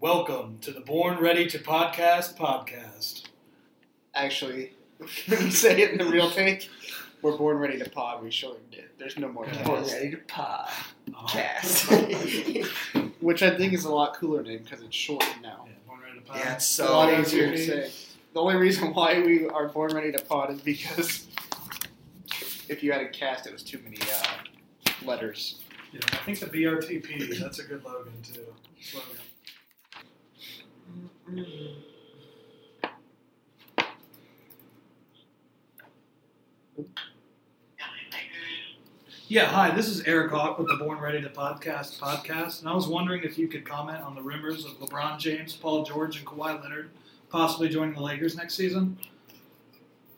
welcome to the Born Ready to Podcast podcast. Actually, when you say it in the real take, we're born ready to pod. We shortened it. There's no more Born cast, ready to pod. Oh, Cast. which I think is a lot cooler name because it's shortened now. yeah, Born Ready to Pod. Yeah, it's It's a lot easier to say. The only reason why we are born ready to pod is because if you had a cast, it was too many uh, letters. Yeah, I think the BRTP, that's a good logan too. Slogan. Yeah, hi, this is Eric Hawk with the Born Ready to Podcast podcast, and I was wondering if you could comment on the rumors of LeBron James, Paul George, and Kawhi Leonard possibly joining the Lakers next season.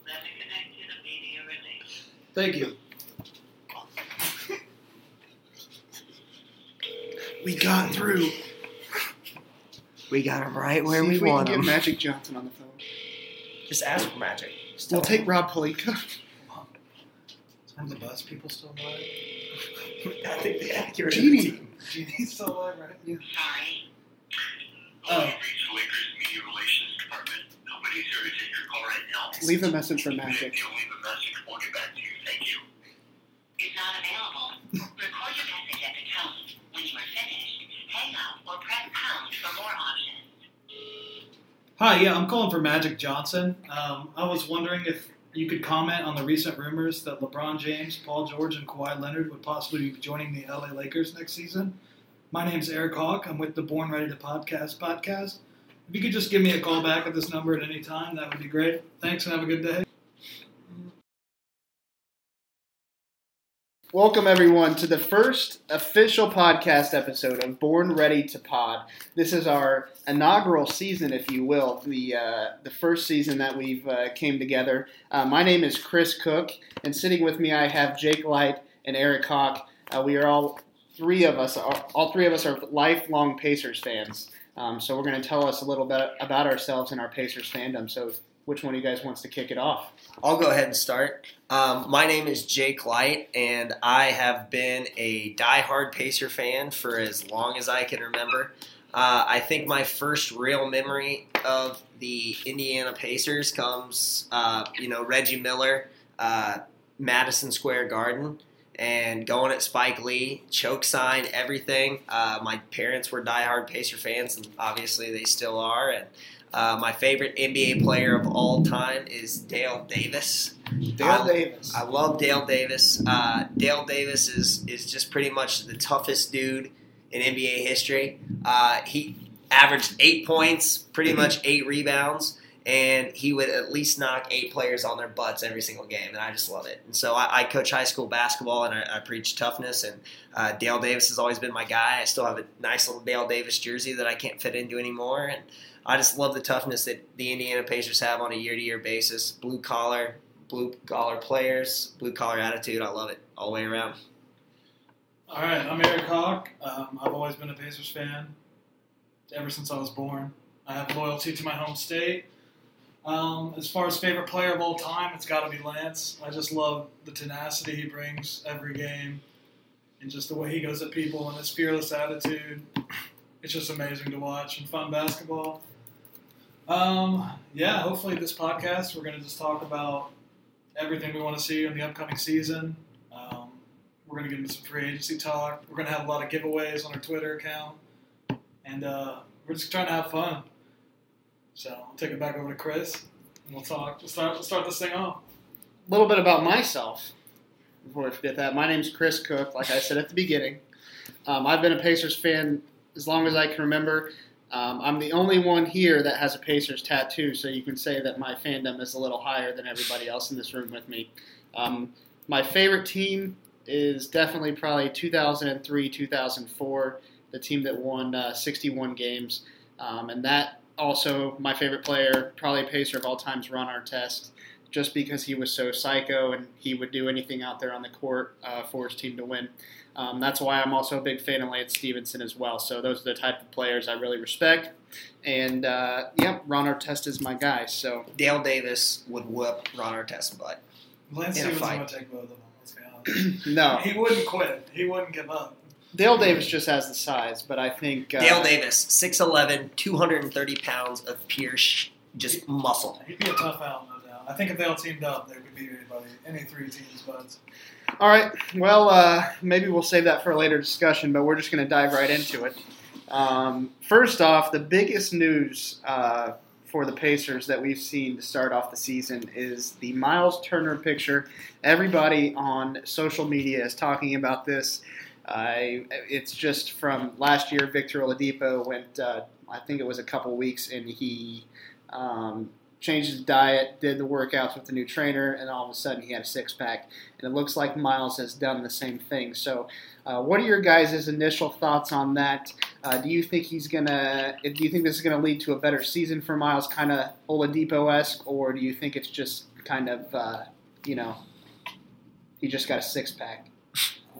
Let me connect you to media release. Thank you. We got through. We got him right where See we if want can him. get Magic Johnson on the phone. Just ask for magic. Just We'll tell take him. Rob Pelinka. Some of the Buss people still alive. I think the accurate Jeanie. Jeanie's still alive, right? Sorry. Oh. Reach the Lakers Media Relations Department. Nobody's here to take your call right now. Leave a message for Magic. Hi, yeah, I'm calling for Magic Johnson. Um, I was wondering if you could comment on the recent rumors that LeBron James, Paul George, and Kawhi Leonard would possibly be joining the LA Lakers next season. My name's Eric Hawk. I'm with the Born Ready to Podcast podcast. If you could just give me a call back at this number at any time, that would be great. Thanks and have a good day. Welcome everyone to the first official podcast episode of Born Ready to Pod. This is our inaugural season, if you will, the uh, the first season that we've uh, came together. Uh, my name is Chris Cook, and sitting with me I have Jake Light and Eric Hawk. Uh, we are all three of us. All three of us are lifelong Pacers fans. Um, so we're going to tell us a little bit about ourselves and our Pacers fandom. So which one of you guys wants to kick it off? I'll go ahead and start. Um, my name is Jake Light, and I have been a diehard Pacer fan for as long as I can remember. Uh, I think my first real memory of the Indiana Pacers comes, uh, you know, Reggie Miller, uh, Madison Square Garden, and going at Spike Lee, choke sign, everything. Uh, my parents were diehard Pacer fans, and obviously they still are. And uh, my favorite NBA player of all time is Dale Davis. Dale I- Davis. I love Dale Davis. Uh, Dale Davis is is just pretty much the toughest dude in NBA history. Uh, he averaged eight points, pretty much eight rebounds, and he would at least knock eight players on their butts every single game, and I just love it. And so I, I coach high school basketball, and I, I preach toughness. And uh, Dale Davis has always been my guy. I still have a nice little Dale Davis jersey that I can't fit into anymore, and I just love the toughness that the Indiana Pacers have on a year to year basis. Blue collar, blue collar players, blue collar attitude. I love it all the way around. All right, I'm Eric Hawk. Um, I've always been a Pacers fan ever since I was born. I have loyalty to my home state. Um, as far as favorite player of all time, it's got to be Lance. I just love the tenacity he brings every game and just the way he goes at people and his fearless attitude. It's just amazing to watch and fun basketball. Um, yeah, hopefully this podcast we're going to just talk about everything we want to see in the upcoming season. Um, we're going to get into some free agency talk. We're going to have a lot of giveaways on our Twitter account, and uh, we're just trying to have fun. So I'll take it back over to Chris, and we'll talk. We'll start. We'll start this thing off. A little bit about myself before I forget that. My name's Chris Cook, like I said at the beginning. Um, I've been a Pacers fan as long as I can remember. Um, I'm the only one here that has a Pacers tattoo, so you can say that my fandom is a little higher than everybody else in this room with me. Um, my favorite team is definitely probably 2003, 2004, the team that won uh, 61 games. Um, and that also, my favorite player, probably a Pacer of all times, Ron Artest, just because he was so psycho and he would do anything out there on the court uh, for his team to win. Um, that's why I'm also a big fan of Lance Stephenson as well. So those are the type of players I really respect. And uh, yep, Ron Artest is my guy. So Dale Davis would whoop Ron Artest's butt. Lance In Stevenson would take both of them. Let's be honest. no, He wouldn't quit. He wouldn't give up. Dale Davis just has the size, but I think uh, Dale Davis, 6'11", 230 pounds of pure sh- just muscle. He'd be a tough out, no doubt. I think if they all teamed up, they could beat anybody, any three teams. But All right. Well, uh, maybe we'll save that for a later discussion, but we're just going to dive right into it. Um, first off, the biggest news uh, for the Pacers that we've seen to start off the season is the Miles Turner picture. Everybody on social media is talking about this. It's just from last year. Victor Oladipo went, uh, I think it was a couple weeks, and he um, changed his diet, did the workouts with the new trainer, and all of a sudden he had a six pack. And it looks like Miles has done the same thing. So, uh, what are your guys' initial thoughts on that? Uh, do you think he's gonna? Do you think this is gonna lead to a better season for Miles, kind of Oladipo esque, or do you think it's just kind of, uh, you know, he just got a six pack?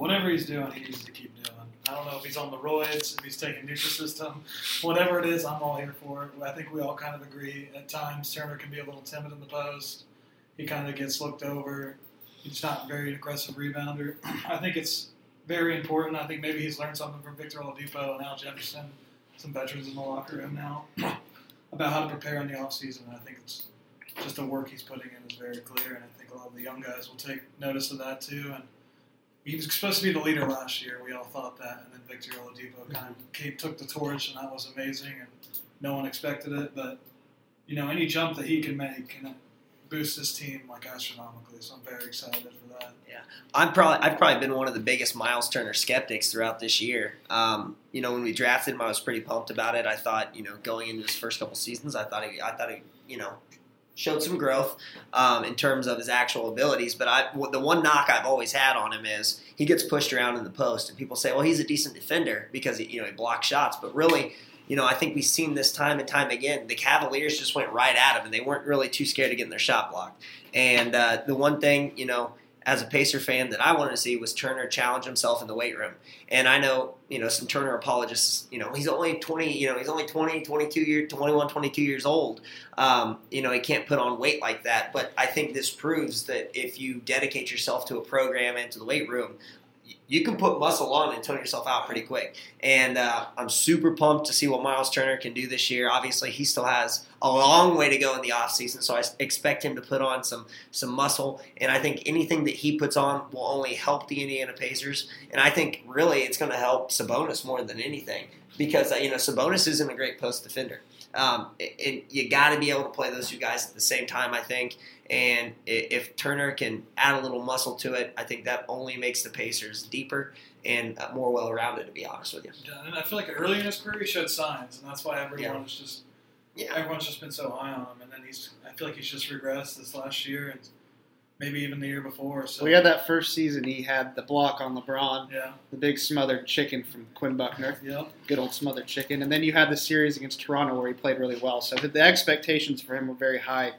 whatever he's doing, he needs to keep doing. I don't know if he's on the roids, if he's taking Nutrisystem, whatever it is, I'm all here for it. I think we all kind of agree. At times, Turner can be a little timid in the post. He kind of gets looked over. He's not a very aggressive rebounder. I think it's very important. I think maybe he's learned something from Victor Oladipo and Al Jefferson, some veterans in the locker room now, about how to prepare in the offseason. I think it's just the work he's putting in is very clear, and I think a lot of the young guys will take notice of that too. And he was supposed to be the leader last year. We all thought that, and then Victor Oladipo kind of came, took the torch, and that was amazing, and no one expected it. But you know, any jump that he can make can boost this team like astronomically. So I'm very excited for that. Yeah, I'm probably I've probably been one of the biggest Miles Turner skeptics throughout this year. Um, you know, when we drafted him, I was pretty pumped about it. I thought, you know, going into his first couple seasons, I thought he, I thought he, you know, showed some growth um, in terms of his actual abilities. But I, the one knock I've always had on him is he gets pushed around in the post, and people say, well, he's a decent defender because he, you know he blocks shots. But really, you know, I think we've seen this time and time again. The Cavaliers just went right at him, and they weren't really too scared of getting their shot blocked. And uh, the one thing, you know, as a Pacer fan that I wanted to see was Turner challenge himself in the weight room. And I know, you know, some Turner apologists, you know, he's only 20, you know, he's only 20, 22 year, 21, 22 years old. Um, you know, he can't put on weight like that. But I think this proves that if you dedicate yourself to a program and to the weight room, you can put muscle on and tone yourself out pretty quick. And uh, I'm super pumped to see what Miles Turner can do this year. Obviously, he still has a long way to go in the offseason, so I expect him to put on some some muscle. And I think anything that he puts on will only help the Indiana Pacers. And I think really it's going to help Sabonis more than anything because uh, you know Sabonis isn't a great post defender. Um, and you got to be able to play those two guys at the same time, I think. And if Turner can add a little muscle to it, I think that only makes the Pacers deeper and uh, more well rounded. To be honest with you, Yeah, And I feel like early in his career he showed signs, and that's why everyone Yeah. was just yeah, everyone's just been so high on him. And then he's I feel like he's just regressed this last year and maybe even the year before. So We had that first season. He had the block on LeBron, yeah, the big smothered chicken from Quinn Buckner. yeah. good old smothered chicken. And then you had the series against Toronto where he played really well. So the expectations for him were very high.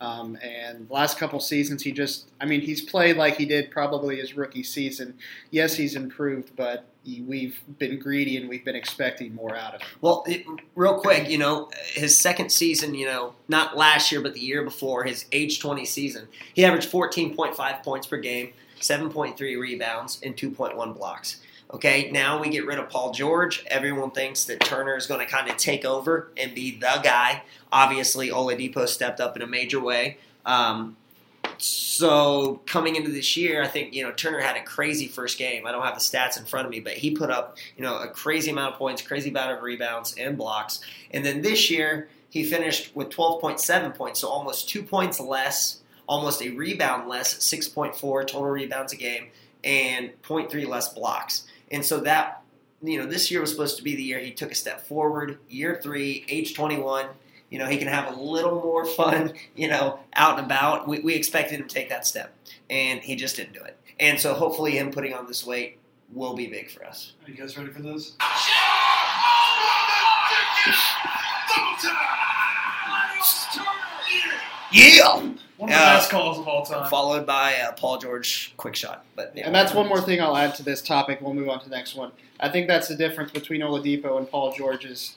Um, and last couple seasons, he just, I mean, he's played like he did probably his rookie season. Yes, he's improved, but he, we've been greedy and we've been expecting more out of him. Well, it, real quick, you know, his second season, you know, not last year, but the year before, his age 20 season, he averaged 14.5 points per game, 7.3 rebounds, and 2.1 blocks. Okay, now we get rid of Paul George. Everyone thinks that Turner is going to kind of take over and be the guy. Obviously, Oladipo stepped up in a major way. Um, so coming into this year, I think you know Turner had a crazy first game. I don't have the stats in front of me, but he put up you know a crazy amount of points, crazy amount of rebounds and blocks. And then this year, he finished with 12.7 points, so almost two points less, almost a rebound less, 6.4 total rebounds a game, and 0.3 less blocks. And so that, you know, this year was supposed to be the year he took a step forward, year three, age 21. You know, he can have a little more fun, you know, out and about. We, we expected him to take that step, and he just didn't do it. And so hopefully, him putting on this weight will be big for us. Are you guys ready for this? Yeah! One of the Yeah. best calls of all time. Followed by uh, Paul George quick shot. But yeah. And that's one more thing I'll add to this topic. We'll move on to the next one. I think that's the difference between Oladipo and Paul George is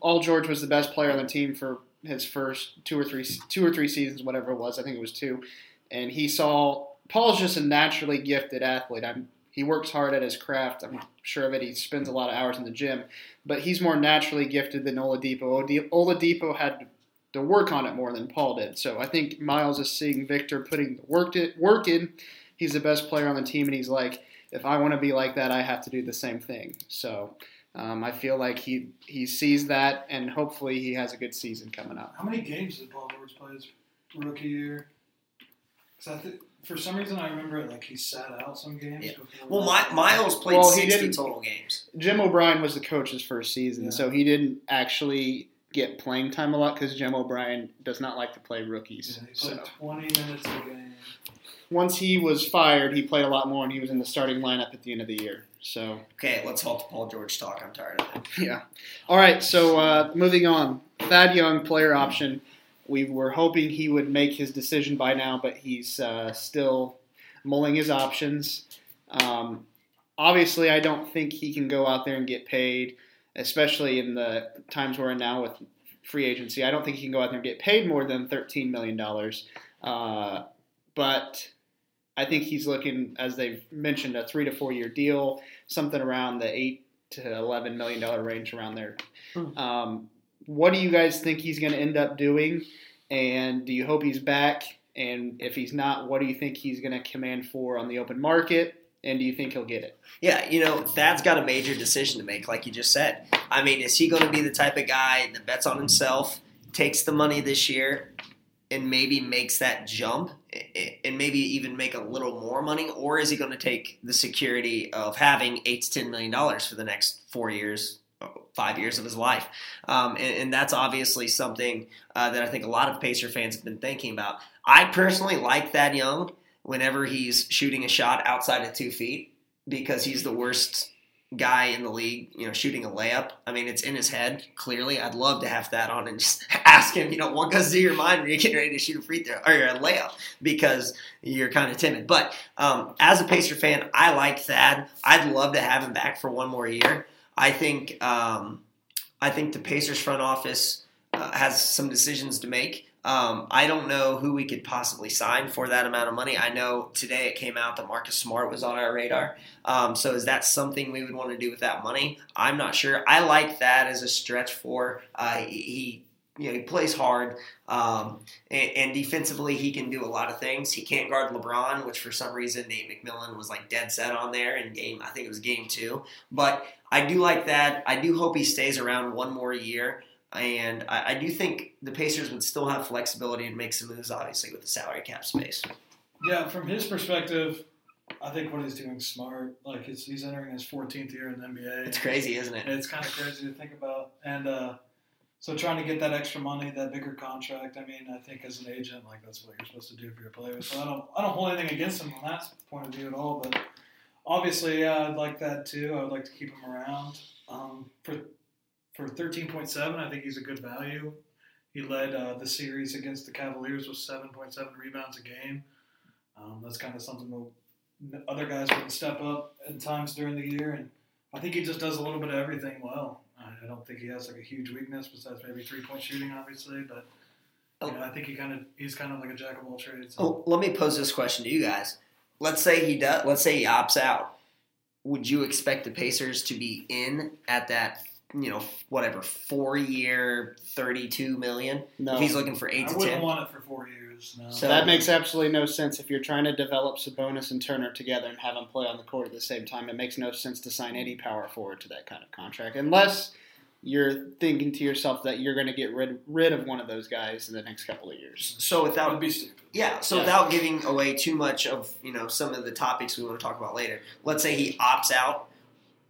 Paul George was the best player on the team for his first two or three two or three seasons, whatever it was. I think it was two, and he saw Paul's just a naturally gifted athlete. I'm, he works hard at his craft. I'm sure of it. He spends a lot of hours in the gym, but he's more naturally gifted than Oladipo. Oladi- Oladipo had to work on it more than Paul did. So I think Miles is seeing Victor putting the work it work in. He's the best player on the team, and he's like, if I want to be like that, I have to do the same thing. So um, I feel like he he sees that, and hopefully he has a good season coming up. How many games did Paul George play his rookie year? 'Cause I think for some reason I remember it like he sat out some games. Yeah. Before Well, My, Miles played Well, he 60 total games. Jim O'Brien was the coach his first season, Yeah. so he didn't actually get playing time a lot because Jim O'Brien does not like to play rookies. Yeah, he played So 20 minutes a game. once he was fired, he played a lot more, and he was in the starting lineup at the end of the year. So Okay, let's halt the Paul George talk. I'm tired of it. Yeah. All right. So uh, moving on, Thad Young player option. We were hoping he would make his decision by now, but he's uh, still mulling his options. Um, obviously, I don't think he can go out there and get paid, especially in the times we're in now with free agency. I don't think he can go out there and get paid more than thirteen million dollars. Uh, but I think he's looking, as they've mentioned, a three to four year deal, something around the eight to eleven million dollar range around there. Hmm. Um, what do you guys think he's going to end up doing? And do you hope he's back? And if he's not, what do you think he's going to command for on the open market? And do you think he'll get it? Yeah, you know, Thad's got a major decision to make, like you just said. I mean, is he going to be the type of guy that bets on himself, takes the money this year, and maybe makes that jump, and maybe even make a little more money, or is he going to take the security of having eight to ten million dollars for the next four years, five years of his life? Um, and, and that's obviously something uh, that I think a lot of Pacer fans have been thinking about. I personally like Thad Young whenever he's shooting a shot outside of two feet because he's the worst guy in the league, you know, shooting a layup. I mean, it's in his head, clearly. I'd love to have that on and just ask him, you know, what goes through your mind when you're getting ready to shoot a free throw or a layup because you're kind of timid. But um, as a Pacer fan, I like Thad. I'd love to have him back for one more year. I think um, I think the Pacers front office uh, has some decisions to make. Um, I don't know who we could possibly sign for that amount of money. I know today it came out that Marcus Smart was on our radar. Um, so is that something we would want to do with that money? I'm not sure. I like that as a stretch for uh, he. You know, he plays hard, um, and, and defensively he can do a lot of things. He can't guard LeBron, which for some reason Nate McMillan was like dead set on there in game. I think it was game two, but I do like that. I do hope he stays around one more year. And I, I do think the Pacers would still have flexibility and make some moves, obviously, with the salary cap space. Yeah, from his perspective, I think what he's doing is smart. Like it's, he's entering his 14th year in the NBA. It's crazy, isn't it? It's kind of crazy to think about. And uh, so trying to get that extra money, that bigger contract. I mean, I think as an agent, like that's what you're supposed to do for your players. So I don't, I don't hold anything against him from that point of view at all. But obviously, yeah, I'd like that too. I would like to keep him around. Um, for for 13.7, I think he's a good value. He led uh, the series against the Cavaliers with 7.7 rebounds a game. Um, that's kind of something that other guys wouldn't step up at times during the year, and I think he just does a little bit of everything well. I don't think he has like a huge weakness besides maybe three point shooting, obviously, but you know, I think he kind of he's kind of like a jack of all trades. Oh, let me pose this question to you guys. Let's say he does. Let's say he opts out. Would you expect the Pacers to be in at that, you know, whatever four year, thirty two million? No, If he's looking for eight I to wouldn't ten. want it for four years. No. So- that makes absolutely no sense if you're trying to develop Sabonis and Turner together and have them play on the court at the same time. It makes no sense to sign any power forward to that kind of contract unless you're thinking to yourself that you're going to get rid rid of one of those guys in the next couple of years. So without be. Yeah, so Yeah. without giving away too much of you know some of the topics we want to talk about later, let's say he opts out.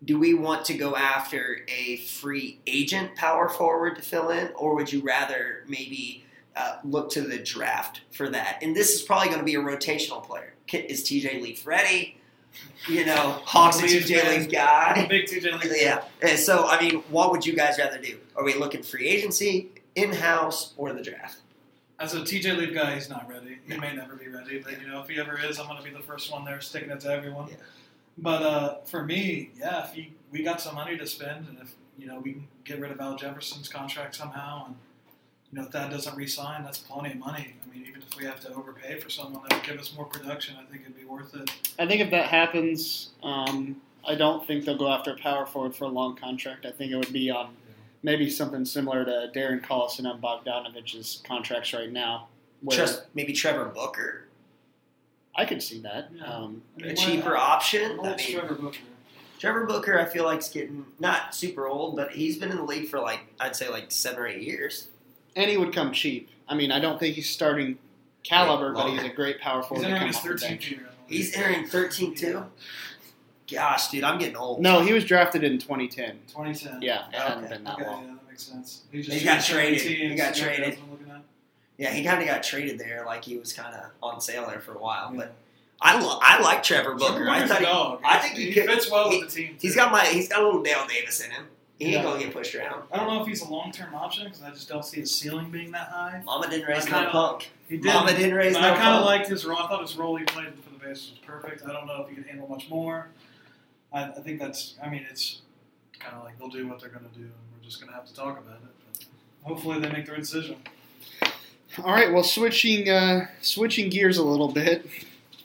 Do we want to go after a free agent power forward to fill in, or would you rather maybe uh, look to the draft for that? And this is probably going to be a rotational player. Is TJ Leaf ready? You know, Hawks a TJ. Leaf I'm a guy. big TJ Leaf. Yeah. And so, I mean, what would you guys rather do? Are we looking free agency, in house, or the draft? as a TJ Leaf guy, he's not ready. He may never be ready, but you know, if he ever is, I'm going to be the first one there sticking it to everyone. Yeah. But uh, for me, yeah, if he, we got some money to spend, and if you know we can get rid of Al Jefferson's contract somehow, and you know if that doesn't re-sign, that's plenty of money. I mean, even if we have to overpay for someone that would give us more production, I think it'd be worth it. I think if that happens, um, I don't think they'll go after a power forward for a long contract. I think it would be on maybe something similar to Darren Collison and Bogdanovic's contracts right now. Where Just maybe Trevor Booker, I could see that. Yeah. Um, I a mean, cheaper why- option. I mean, Trevor Booker? Trevor Booker, I feel like is getting not super old, but he's been in the league for like I'd say like seven or eight years. and he would come cheap. I mean, I don't think he's starting caliber, Yeah, but he's a great power forward to entering come his 13th year. He's entering 13 too. Gosh, dude, I'm getting old. No, he was drafted in 2010. 2010. Yeah, it hadn't been that Okay, long. yeah, that makes sense. He, He got traded. 17, He got traded. Yeah, he kind of got traded there, like he was kind of on sale there for a while. Yeah. But I lo- I like Trevor Booker. Trevor I thought he. I think he he, could- fits well he- with the team. he's too. got my he's got a little Dale Davis in him. He ain't gonna get pushed around. I don't know if he's a long-term option because I just don't see his ceiling being that high. Mama didn't raise no punk. He did. Mama didn't raise no I kind of liked his role. I thought his role he played for the Pacers was perfect. I don't know if he could handle much more. I, I think that's. I mean, it's kind of like they'll do what they're going to do, and we're just going to have to talk about it. But hopefully, they make the right decision. All right, well, switching uh, switching gears a little bit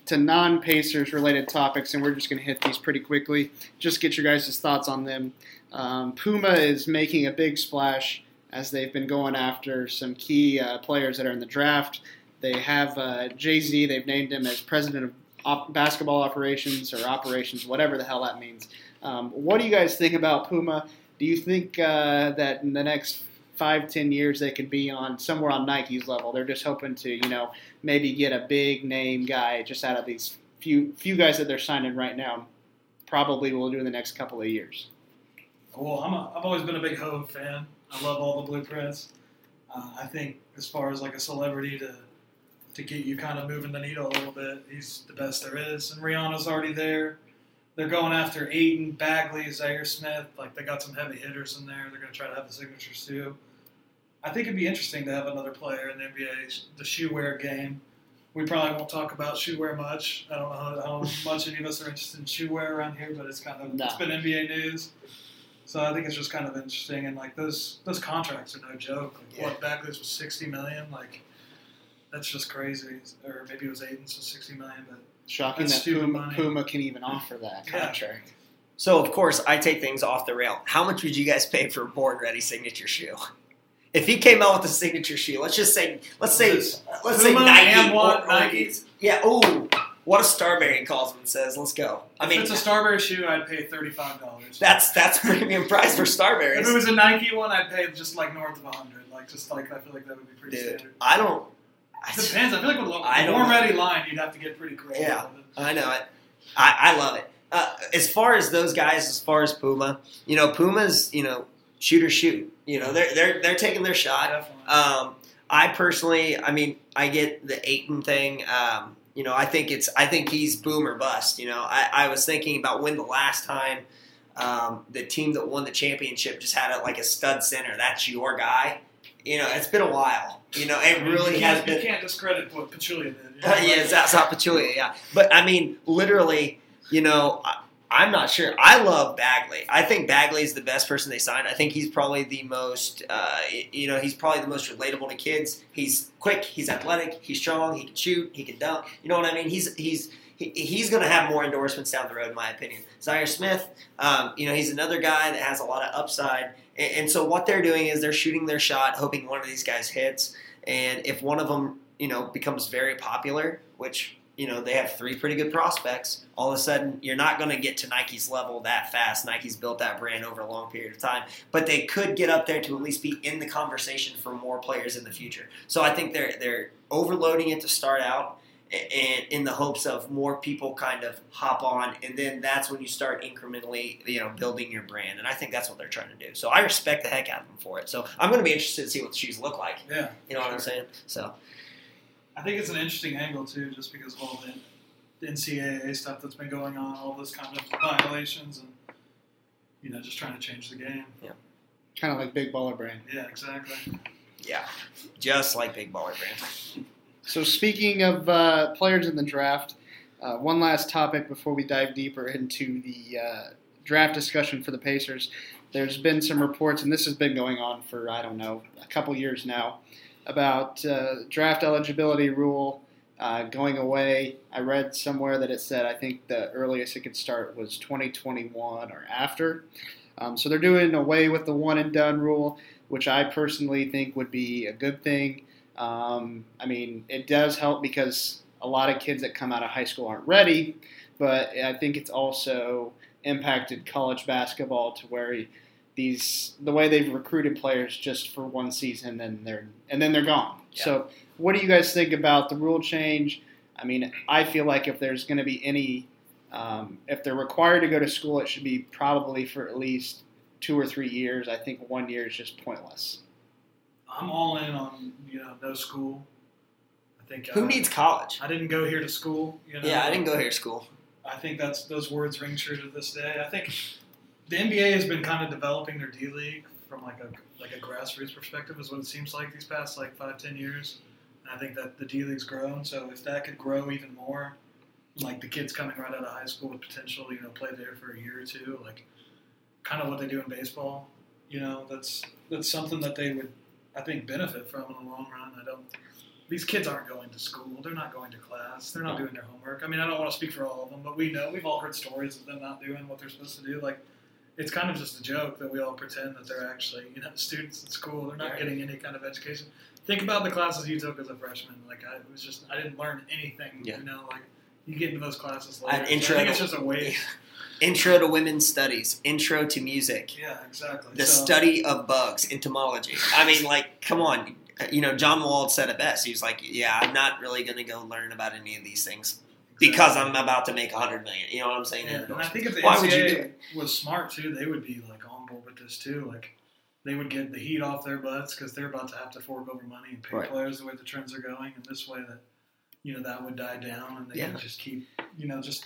to non-Pacers related topics, and we're just going to hit these pretty quickly. Just get your guys' thoughts on them. Um, Puma is making a big splash as they've been going after some key uh, players that are in the draft. They have uh, Jay Z. They've named him as president of op- basketball operations or operations, whatever the hell that means. Um, what do you guys think about Puma? Do you think uh, that in the next five, ten years they could be on somewhere on Nike's level? They're just hoping to, you know, maybe get a big name guy just out of these few few guys that they're signing right now. Probably will do in the next couple of years. Well, I'm a, I've always been a big Hov fan. I love all the blueprints. Uh, I think as far as like a celebrity to to get you kind of moving the needle a little bit, he's the best there is. And Rihanna's already there. They're going after Ayton, Bagley, Zhaire Smith. Like they got some heavy hitters in there. They're going to try to have the signatures too. I think it'd be interesting to have another player in the NBA, the shoe wear game. We probably won't talk about shoe wear much. I don't know how, how much any of us are interested in shoe wear around here, but it's kind of No. it's been NBA news. So I think it's just kind of interesting, and like those those contracts are no joke. Like Yeah. what Bagley's was sixty million, like that's just crazy. Or maybe it was Ayton's was sixty million, but Shocking That's that stupid Puma, money. Puma can even offer that Yeah. So of course I take things off the rail. How much would you guys pay for a born ready signature shoe? If he came out with a signature shoe, let's just say, let's say, let's say Nike or- or- Nike? Yeah. Oh, what a Starbury and says, "Let's go." I if mean, it's a Starbury shoe, I'd pay thirty five dollars. that's that's premium price for Starburys. If it was a Nike one, I'd pay just like north of a hundred. Like just like I feel like that would be pretty dude. standard. I don't. It depends. I feel like with a I don't warm ready line, you'd have to get pretty creative. Yeah. I know it. I, I love it. Uh, as far as those guys, as far as Puma, you know, Puma's, you know, shoot or shoot. You know, they're they're they're taking their shot. Um, I personally, I mean, I get the Ayton thing. Um, you know, I think it's, I think he's boom or bust. You know, I, I was thinking about when the last time um, the team that won the championship just had a, like a stud center. That's your guy. You know, it's been a while. You know, it really has been. You can't discredit what Pachulia did. you know? Yeah, that's not Pachulia, yeah. But I mean, literally, you know, I, I'm not sure. I love Bagley. I think Bagley is the best person they signed. I think he's probably the most, uh, you know, he's probably the most relatable to kids. He's quick, he's athletic, he's strong, he can shoot, he can dunk. You know what I mean? He's he's he, he's going to have more endorsements down the road, in my opinion. Zhaire Smith, um, you know, he's another guy that has a lot of upside. And, and so what they're doing is they're shooting their shot, hoping one of these guys hits. And if one of them, you know, becomes very popular, which you know they have three pretty good prospects, all of a sudden you're not going to get to Nike's level that fast. Nike's built that brand over a long period of time, but they could get up there to at least be in the conversation for more players in the future. So I think they're they're overloading it to start out. And in the hopes of more people kind of hop on, and then that's when you start incrementally, you know, building your brand. And I think that's what they're trying to do. So I respect the heck out of them for it. So I'm going to be interested to see what the shoes look like. Yeah. You know what I'm saying? So I think it's an interesting angle too, just because of all the, the NCAA stuff that's been going on, all those kind of violations, and you know, just trying to change the game. Yeah, Kind of like Big Baller Brand. Yeah, exactly. Yeah, just like Big Baller Brand. So speaking of uh, players in the draft, uh, one last topic before we dive deeper into the uh, draft discussion for the Pacers. There's been some reports, and this has been going on for I don't know a couple years now, about uh, draft eligibility rule uh, going away. I read somewhere that it said I think the earliest it could start was 2021 or after. Um, so they're doing away with the one and done rule, which I personally think would be a good thing. Um, I mean, it does help because a lot of kids that come out of high school aren't ready, but I think it's also impacted college basketball to where these the way they've recruited players just for one season and then they're and then they're gone. Yeah. So, what do you guys think about the rule change? I mean, I feel like if there's going to be any, um, if they're required to go to school, it should be probably for at least two or three years. I think one year is just pointless. I'm all in on you know no school. I think Who uh, needs college? I didn't go here to school. You know? Yeah, I didn't go here to school. I think that's those words ring true to this day. I think the NBA has been kind of developing their D League from like a like a grassroots perspective, is what it seems like these past like five ten years. And I think that the D League's grown. So if that could grow even more, like the kids coming right out of high school with potential, you know, play there for a year or two, like kind of what they do in baseball. You know, that's that's something that they would I think benefit from in the long run. I don't. These kids aren't going to school. They're not going to class. They're not doing their homework. I mean, I don't want to speak for all of them, but we know we've all heard stories of them not doing what they're supposed to do. Like, it's kind of just a joke that we all pretend that they're actually, you know, students in school. They're not Right. getting any kind of education. Think about the classes you took as a freshman. Like, I it was just, I didn't learn anything. Yeah. You know, like you get into those classes An later. So intro I think to- it's just a waste. Intro to women's studies. Intro to music. Yeah, exactly. The So- study of bugs. Entomology. I mean, like, come on. You know, John Wall said it best. He was like, "Yeah, I'm not really going to go learn about any of these things because I'm about to make a hundred million. You know what I'm saying? Yeah, and I think if the Why would you NCAA was smart too, they would be like on board with this too. Like they would get the heat off their butts because they're about to have to fork over money and pay Right. players the way the trends are going, and this way that you know that would die down and they Yeah. would just keep you know just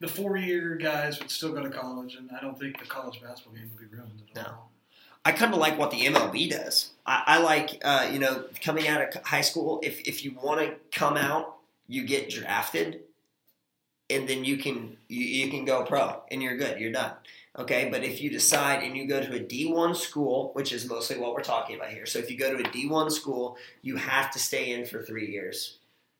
the four year guys would still go to college, and I don't think the college basketball game would be ruined at No. all. I kind of like what the MLB does. I, I like, uh, you know, coming out of high school. If if you want to come out, you get drafted, and then you can you, you can go pro, and you're good. You're done. Okay, but if you decide and you go to a D1 school, which is mostly what we're talking about here, so if you go to a D1 school, you have to stay in for three years.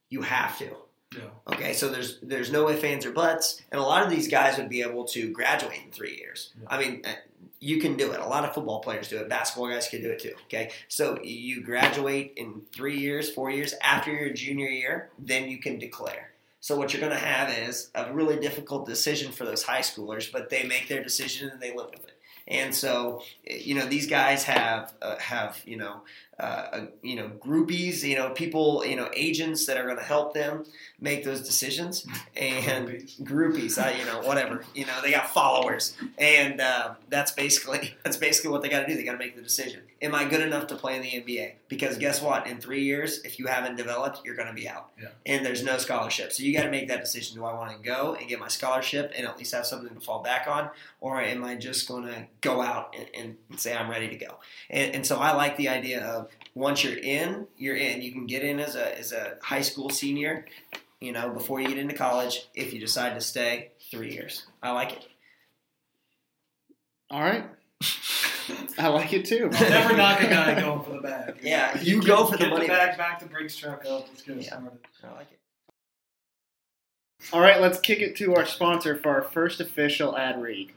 You have to. Yeah. Okay, so there's there's no ifs, ands, or buts, and a lot of these guys would be able to graduate in three years. Yeah. I mean, uh, you can do it. A lot of football players do it. Basketball guys can do it too. Okay, so you graduate in three years, four years after your junior year, then you can declare. So what you're going to have is a really difficult decision for those high schoolers, but they make their decision and they live with it. And so, you know, these guys have uh, have you know uh, you know groupies, you know people, you know agents that are going to help them make those decisions and Groupies. groupies, uh, you know whatever, you know they got followers, and uh, that's basically that's basically what they got to do. They got to make the decision. Am I good enough to play in the NBA? Because guess what? In three years, if you haven't developed, you're going to be out, Yeah. and there's no scholarship. So you got to make that decision. Do I want to go and get my scholarship and at least have something to fall back on, or am I just going to go out and, and say I'm ready to go? And, and so I like the idea of once you're in, you're in. You can get in as a as a high school senior, you know, before you get into college. If you decide to stay, three years. I like it. All right. I like it too. I'll never knock a guy going for the bag. Yeah, you Get- go for the get money the bag back to Briggs truck up. Let's get Yeah. started. I like it. All right, let's kick it to our sponsor for our first official ad read.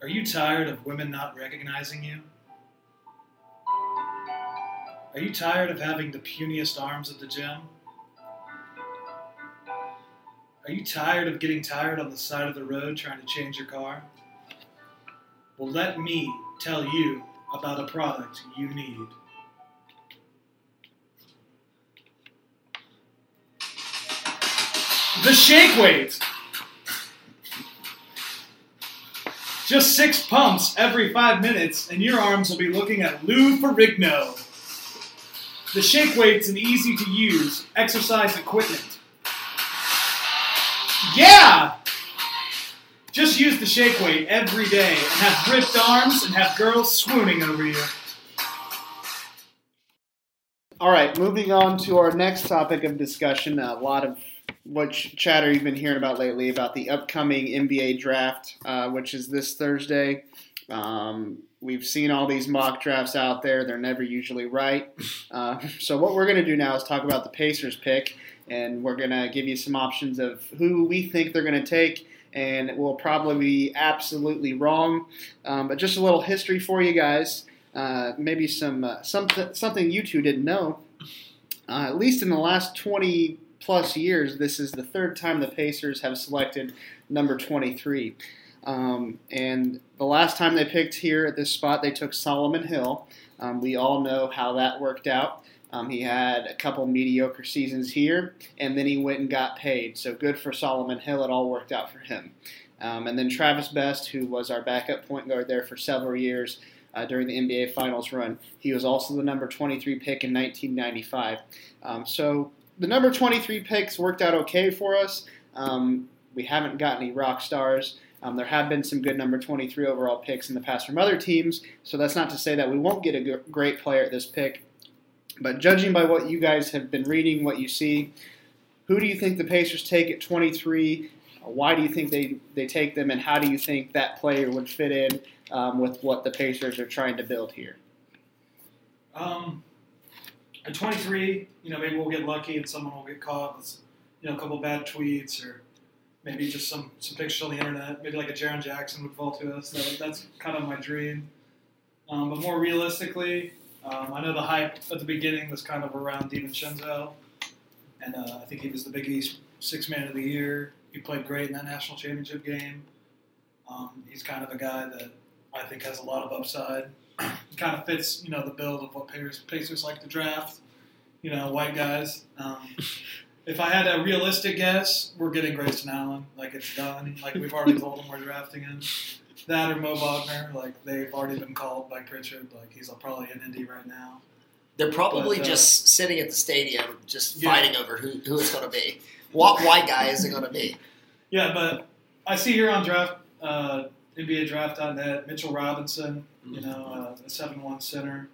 Are you tired of women not recognizing you? Are you tired of having the puniest arms at the gym? Are you tired of getting tired on the side of the road trying to change your car? Well, let me tell you about a product you need. The Shake Weight! Just six pumps every five minutes, and your arms will be looking at Lou Ferrigno. The shake weight's an easy to use exercise equipment. Yeah! Just use the shake weight every day and have ripped arms and have girls swooning over you. All right, moving on to our next topic of discussion. A lot of what chatter you've been hearing about lately about the upcoming NBA draft, uh, which is this Thursday. Um, we've seen all these mock drafts out there; they're never usually right. Uh, so, what we're going to do now is talk about the Pacers pick, and we're going to give you some options of who we think they're going to take. And we'll probably be absolutely wrong, um, but just a little history for you guys. Uh, maybe some uh, something something you two didn't know. Uh, at least in the last 20 plus years, this is the third time the Pacers have selected number 23. Um, and the last time they picked here at this spot, they took Solomon Hill. Um, we all know how that worked out. Um, he had a couple mediocre seasons here, and then he went and got paid. So good for Solomon Hill. It all worked out for him. Um, and then Travis Best, who was our backup point guard there for several years uh, during the NBA Finals run. He was also the number 23 pick in 1995. Um, so the number 23 picks worked out okay for us. Um, we haven't got any rock stars. Um, there have been some good number 23 overall picks in the past from other teams, so that's not to say that we won't get a great player at this pick. But judging by what you guys have been reading, what you see, who do you think the Pacers take at 23? Why do you think they, they take them, and how do you think that player would fit in um, with what the Pacers are trying to build here? Um, at 23, you know, maybe we'll get lucky and someone will get caught with, you know, a couple bad tweets or maybe just some, some pictures on the internet. Maybe like a Jaren Jackson would fall to us. That, that's kind of my dream. Um, but more realistically, um, I know the hype at the beginning was kind of around DiVincenzo, and uh, I think he was the Big East Six Man of the Year. He played great in that national championship game. Um, he's kind of a guy that I think has a lot of upside. He kind of fits, you know, the build of what Pacers, Pacers like to draft. You know, white guys. Um, if I had a realistic guess, we're getting Grayson Allen. Like it's done. Like we've already told him we're drafting him. That or Mo Wagner. Like they've already been called by Pritchard. Like he's probably in Indy right now. They're probably But, uh, just sitting at the stadium, just Yeah. fighting over who, who it's going to be. What white guy is it going to be? Yeah, but I see here on draft uh, NBA Draft.net Mitchell Robinson. You know, uh, a seven-one center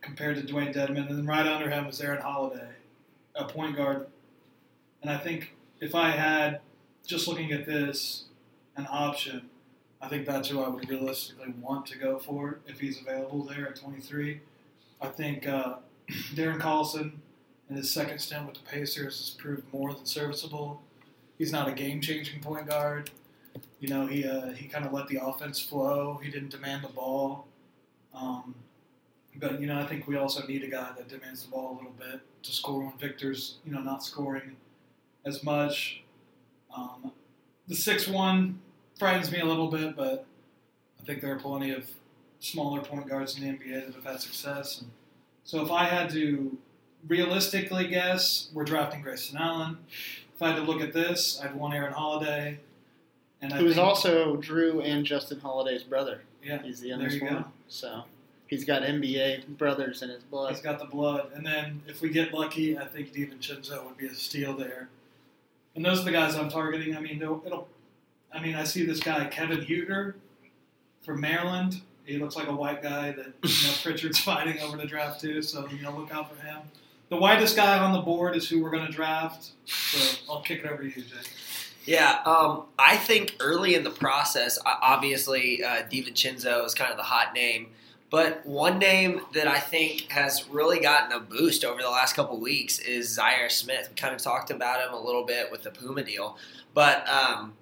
compared to Dewayne Dedmon, and then right under him was Aaron Holiday, a point guard. And I think if I had just looking at this an option, I think that's who I would realistically want to go for if he's available there at 23. I think uh, Darren Collison in his second stint with the Pacers has proved more than serviceable. He's not a game-changing point guard. You know, he uh, he kind of let the offense flow. He didn't demand the ball. Um, but you know, I think we also need a guy that demands the ball a little bit to score when Victor's you know not scoring as much. Um, the six one frightens me a little bit, but I think there are plenty of smaller point guards in the NBA that have had success. And so if I had to realistically guess, we're drafting Grayson Allen. If I had to look at this, I'd want Aaron Holiday. And Who is think- also Jrue and Justin Holiday's brother. yeah, He's the youngest you one. go. So he's got NBA brothers in his blood. He's got the blood. And then if we get lucky, I think DiVincenzo would be a steal there. And those are the guys I'm targeting. I mean, it'll, it'll I mean, I see this guy Kevin Huerter from Maryland. He looks like a white guy that you know Pritchard's fighting over the draft too. So you know, look out for him. The whitest guy on the board is who we're going to draft. So I'll kick it over to you, Jake. Yeah, um, I think early in the process, obviously, uh, DiVincenzo is kind of the hot name. But one name that I think has really gotten a boost over the last couple weeks is Zhaire Smith. We kind of talked about him a little bit with the Puma deal. But um,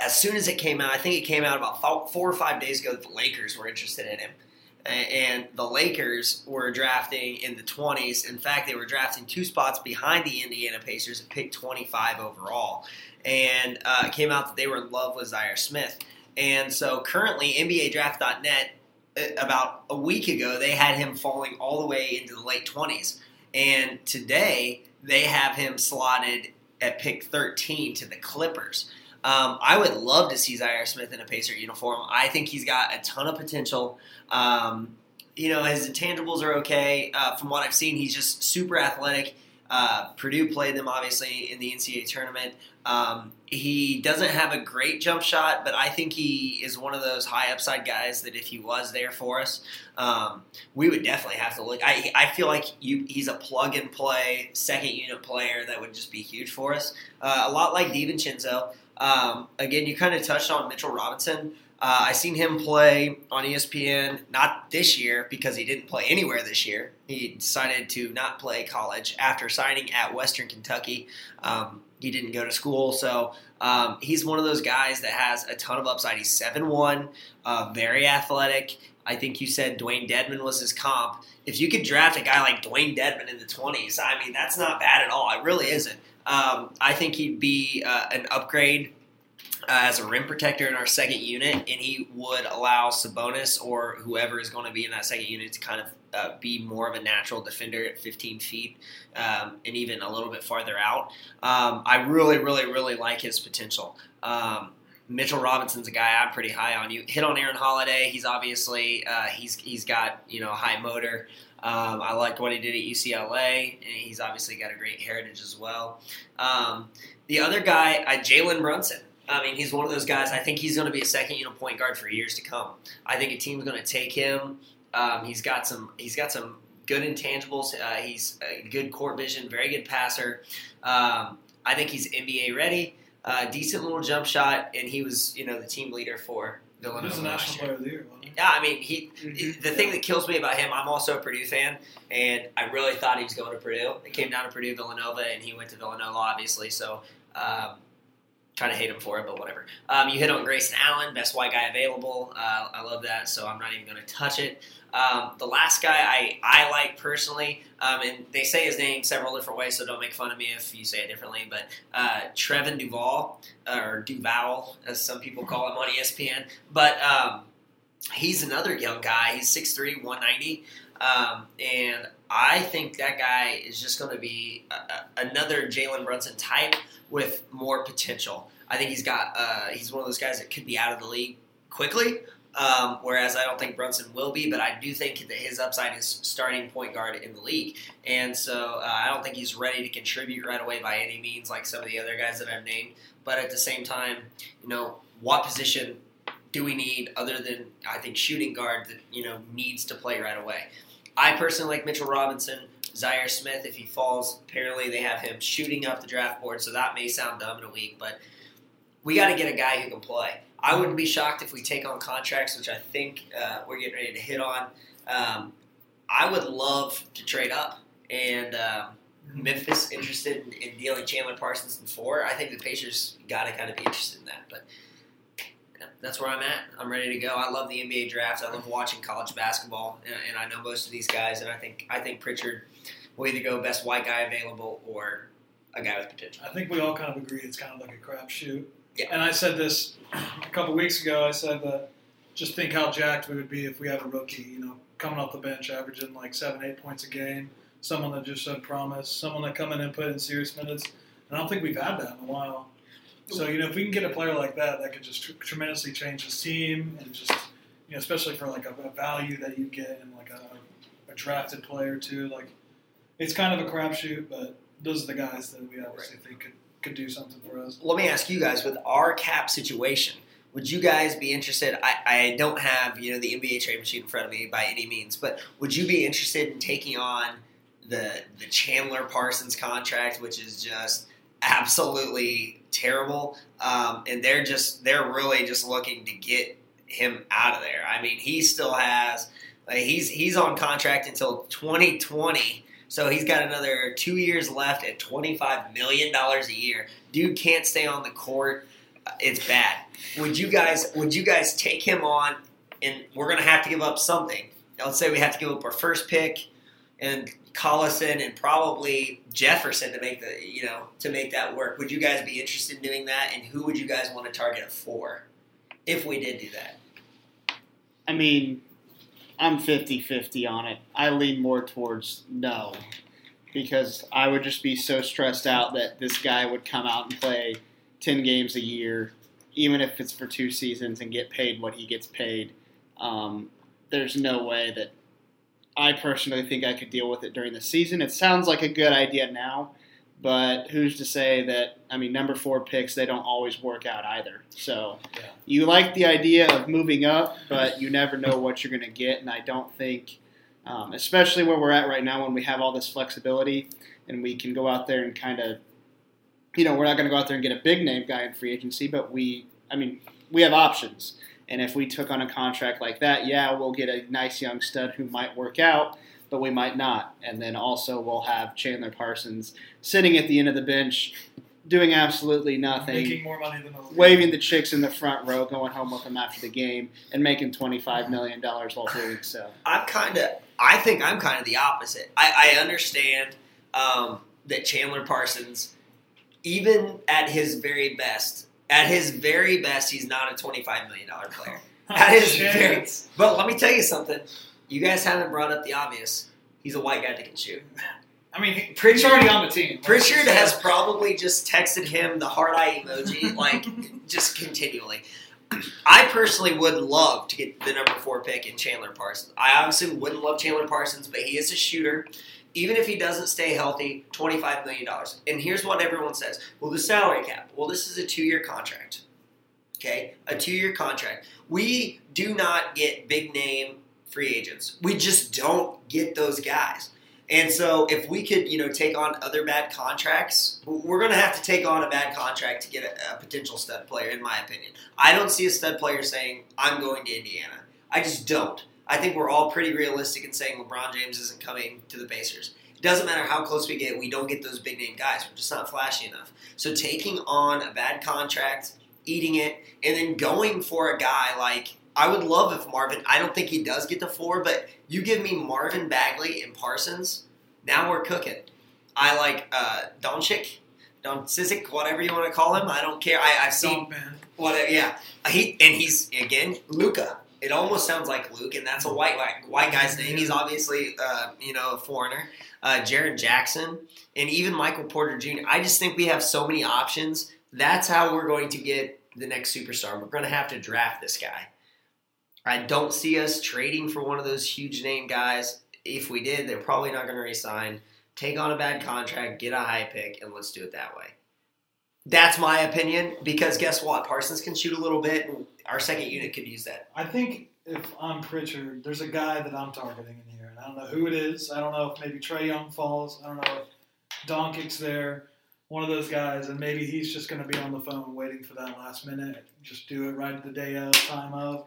as soon as it came out, I think it came out about four or five days ago that the Lakers were interested in him. And the Lakers were drafting in the 20s. In fact, they were drafting two spots behind the Indiana Pacers at pick 25 overall and uh, it came out that they were in love with Zhaire Smith. And so currently, NBA Draft.net, uh, about a week ago, they had him falling all the way into the late 20s. And today, they have him slotted at pick 13 to the Clippers. Um, I would love to see Zhaire Smith in a Pacer uniform. I think he's got a ton of potential. Um, you know, his intangibles are okay. Uh, from what I've seen, he's just super athletic. Uh, Purdue played them obviously in the NCAA tournament. Um, he doesn't have a great jump shot, but I think he is one of those high upside guys that if he was there for us, um, we would definitely have to look. I, I feel like you, he's a plug and play second unit player that would just be huge for us. Uh, a lot like DiVincenzo. Um, again, you kind of touched on Mitchell Robinson. Uh, I seen him play on ESPN, not this year because he didn't play anywhere this year. He decided to not play college after signing at Western Kentucky. Um, he didn't go to school, so um, he's one of those guys that has a ton of upside. He's seven one, uh, very athletic. I think you said Dewayne Dedmon was his comp. If you could draft a guy like Dewayne Dedmon in the twenties, I mean that's not bad at all. It really isn't. Um, I think he'd be uh, an upgrade uh, as a rim protector in our second unit, and he would allow Sabonis or whoever is going to be in that second unit to kind of uh, be more of a natural defender at 15 feet um, and even a little bit farther out. Um, I really, really, really like his potential. Um, Mitchell Robinson's a guy I'm pretty high on. You hit on Aaron Holiday. He's obviously uh, he's he's got you know high motor. Um, I liked what he did at UCLA, and he's obviously got a great heritage as well. Um, the other guy, uh, Jalen Brunson. I mean, he's one of those guys. I think he's going to be a second unit point guard for years to come. I think a team's going to take him. Um, he's got some. He's got some good intangibles. Uh, he's a good court vision, very good passer. Um, I think he's NBA ready. Uh, decent little jump shot, and he was, you know, the team leader for He was Villanova the national player of the year, wasn't he? Yeah, I mean, he. Mhm. The thing that kills me about him, I'm also a Purdue fan, and I really thought he was going to Purdue. It came down to Purdue Villanova, and he went to Villanova, obviously. So, um, kind of hate him for it, but whatever. Um, you hit on Grayson Allen, best white guy available. Uh, I love that, so I'm not even going to touch it. Um, the last guy I, I like personally, um, and they say his name several different ways, so don't make fun of me if you say it differently. But uh, Trevon Duval, or Duval, as some people call him on ESPN. But um, he's another young guy. He's 6'3", 190. Um, and I think that guy is just going to be a, a, another Jalen Brunson type with more potential. I think he's got uh, he's one of those guys that could be out of the league quickly. Um, whereas I don't think Brunson will be, but I do think that his upside is starting point guard in the league, and so uh, I don't think he's ready to contribute right away by any means, like some of the other guys that I've named. But at the same time, you know, what position do we need other than I think shooting guard that you know needs to play right away? I personally like Mitchell Robinson, Zhaire Smith. If he falls, apparently they have him shooting up the draft board, so that may sound dumb in a week, but we got to get a guy who can play. I wouldn't be shocked if we take on contracts, which I think uh, we're getting ready to hit on. Um, I would love to trade up, and um, Memphis interested in, in dealing Chandler Parsons in four. I think the Pacers got to kind of be interested in that, but that's where I'm at. I'm ready to go. I love the NBA draft. I love watching college basketball, and, and I know most of these guys. And I think I think Pritchard will either go best white guy available or a guy with potential. I think we all kind of agree it's kind of like a crapshoot. Yeah. And I said this a couple weeks ago. I said that just think how jacked we would be if we had a rookie, you know, coming off the bench, averaging like seven, eight points a game, someone that just showed promise, someone that come in and put in serious minutes. And I don't think we've had that in a while. So you know, if we can get a player like that, that could just tr- tremendously change his team, and just you know, especially for like a, a value that you get in like a, a drafted player too. Like it's kind of a crapshoot, but those are the guys that we obviously think could could do something for us. Let me ask you guys: with our cap situation, would you guys be interested? I, I don't have you know the NBA trade machine in front of me by any means, but would you be interested in taking on the the Chandler Parsons contract, which is just absolutely terrible? Um, and they're just they're really just looking to get him out of there. I mean, he still has like he's he's on contract until 2020. So he's got another two years left at $25 million a year. Dude can't stay on the court. Uh, It's bad. Would you guys would you guys take him on and we're gonna have to give up something. Let's say we have to give up our first pick and Collison and probably Jefferson to make the you know to make that work. Would you guys be interested in doing that? And who would you guys want to target for if we did do that? I mean, I'm 50 50 on it. I lean more towards no because I would just be so stressed out that this guy would come out and play 10 games a year, even if it's for two seasons, and get paid what he gets paid. Um, there's no way that I personally think I could deal with it during the season. It sounds like a good idea now, but who's to say that? I mean, number four picks they don't always work out either. So Yeah. you like the idea of moving up, but you never know what you're going to get, and I don't think, um, especially where we're at right now, when we have all this flexibility and we can go out there and kind of, you know, we're not going to go out there and get a big name guy in free agency, but we, I mean, we have options. And if we took on a contract like that, yeah, we'll get a nice young stud who might work out, but we might not. And then also we'll have Chandler Parsons sitting at the end of the bench doing absolutely nothing, Making more money than a waving the chicks in the front row, going home with them after the game, and making $25 million while doing so. I'm kind of. I think I'm kind of the opposite. I, I understand um, that Chandler Parsons, even at his very best, at his very best, he's not a 25 million dollar player. Oh, at his very. But let me tell you something. You guys haven't brought up the obvious. He's a white guy that can shoot. I mean, Pritchard- he's already on the team. Pritchard has probably just texted him the hard eye emoji, like just continually. I personally would love to get the number four pick in Chandler Parsons. I obviously wouldn't love Chandler Parsons, but he is a shooter. Even if he doesn't stay healthy, $25 million. And here's what everyone says well, the salary cap. Well, this is a two year contract. Okay? A two year contract. We do not get big name free agents. We just don't get those guys. And so, if we could, you know, take on other bad contracts, we're going to have to take on a bad contract to get a, a potential stud player, in my opinion. I don't see a stud player saying, I'm going to Indiana. I just don't. I think we're all pretty realistic in saying LeBron James isn't coming to the Pacers. It doesn't matter how close we get, we don't get those big name guys. We're just not flashy enough. So, taking on a bad contract, eating it, and then going for a guy like I would love if Marvin. I don't think he does get to four, but you give me Marvin Bagley and Parsons. Now we're cooking. I like uh, Doncic, Don whatever you want to call him. I don't care. I, I've seen what. Yeah, he and he's again Luka. It almost sounds like Luke, and that's a white white, white guy's name. He's obviously uh, you know a foreigner. Uh, Jaren Jackson and even Michael Porter Jr. I just think we have so many options. That's how we're going to get the next superstar. We're going to have to draft this guy. I don't see us trading for one of those huge name guys. If we did, they're probably not going to resign. Take on a bad contract, get a high pick, and let's do it that way. That's my opinion because guess what? Parsons can shoot a little bit, our second unit could use that. I think if I'm Pritchard, there's a guy that I'm targeting in here, and I don't know who it is. I don't know if maybe Trae Young falls. I don't know if Doncic's there. One of those guys, and maybe he's just going to be on the phone waiting for that last minute. Just do it right at the day of, time of.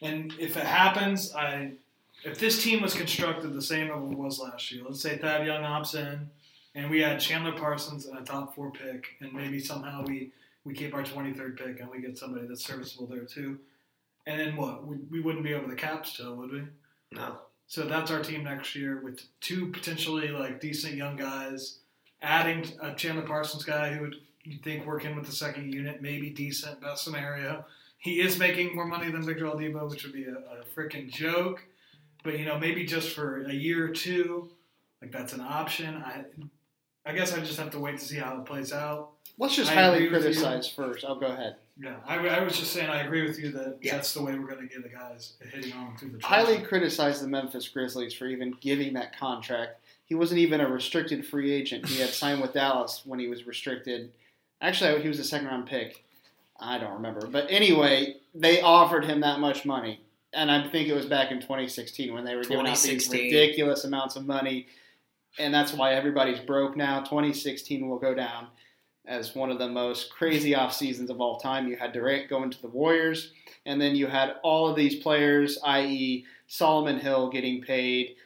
And if it happens, I if this team was constructed the same as it was last year, let's say Thad Young opts in, and we had Chandler Parsons and a top four pick, and maybe somehow we we keep our 23rd pick and we get somebody that's serviceable there too. And then what? We, we wouldn't be over the cap still, would we? No. So that's our team next year with two potentially like decent young guys, adding a Chandler Parsons guy who would you think work in with the second unit, maybe decent, best scenario. He is making more money than Victor Oladipo, which would be a, a freaking joke. But you know, maybe just for a year or two, like that's an option. I, I guess I just have to wait to see how it plays out. Let's just I highly agree with you. criticize first. I'll go ahead. Yeah, I, I was just saying I agree with you that Yeah. that's the way we're going to get the guys hitting on through the Highly transfer. criticize the Memphis Grizzlies for even giving that contract. He wasn't even a restricted free agent. He had signed with Dallas when he was restricted. Actually, he was a second round pick. I don't remember. But anyway, they offered him that much money. And I think it was back in 2016 when they were giving out these ridiculous amounts of money. And that's why everybody's broke now. 2016 will go down as one of the most crazy off seasons of all time. You had Durant going to the Warriors, and then you had all of these players, i.e., Solomon Hill, getting paid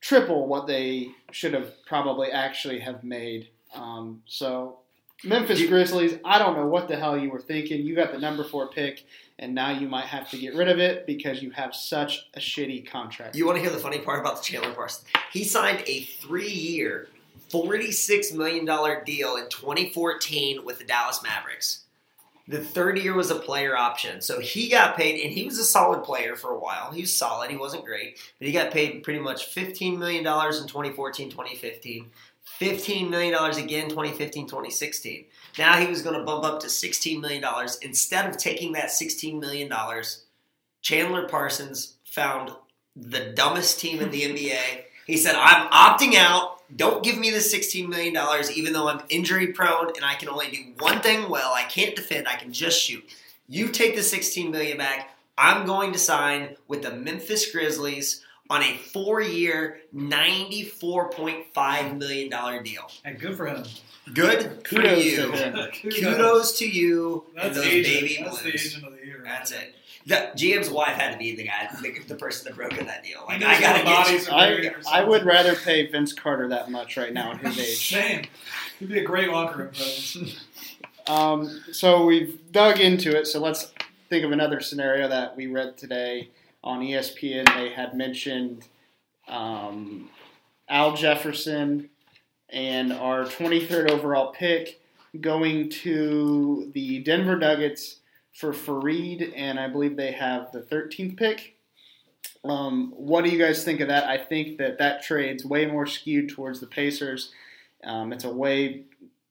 triple what they should have probably actually have made. Um, so Memphis You- Grizzlies, I don't know what the hell you were thinking. You got the number four pick, and now you might have to get rid of it because you have such a shitty contract. You want to hear the funny part about the Chandler Parsons? He signed a three-year, forty-six million dollar deal in 2014 with the Dallas Mavericks. The third year was a player option, so he got paid, and he was a solid player for a while. He was solid. He wasn't great, but he got paid pretty much $15 million in 2014, 2015. $15 million again 2015 2016. Now he was going to bump up to $16 million. Instead of taking that $16 million, Chandler Parsons found the dumbest team in the NBA. He said, I'm opting out. Don't give me the $16 million, even though I'm injury prone and I can only do one thing well. I can't defend, I can just shoot. You take the 16 million back. I'm going to sign with the Memphis Grizzlies on a four year, $94.5 million deal. And good for him. Good for Kudos you. to him. Kudos to you and those agent. baby That's the blues. Agent of the year. That's it. The GM's wife had to be the guy, the, the person that broke in that deal. Like I gotta get you. bodies are buried I, I would rather pay Vince Carter that much right now at his age. Same. He'd be a great locker room presence. Um, so we've dug into it. So let's think of another scenario that we read today on ESPN. They had mentioned um, Al Jefferson and our 23rd overall pick going to the Denver Nuggets for Faried, and I believe they have the 13th pick. Um, what do you guys think of that? I think that that trade's way more skewed towards the Pacers. Um, it's a way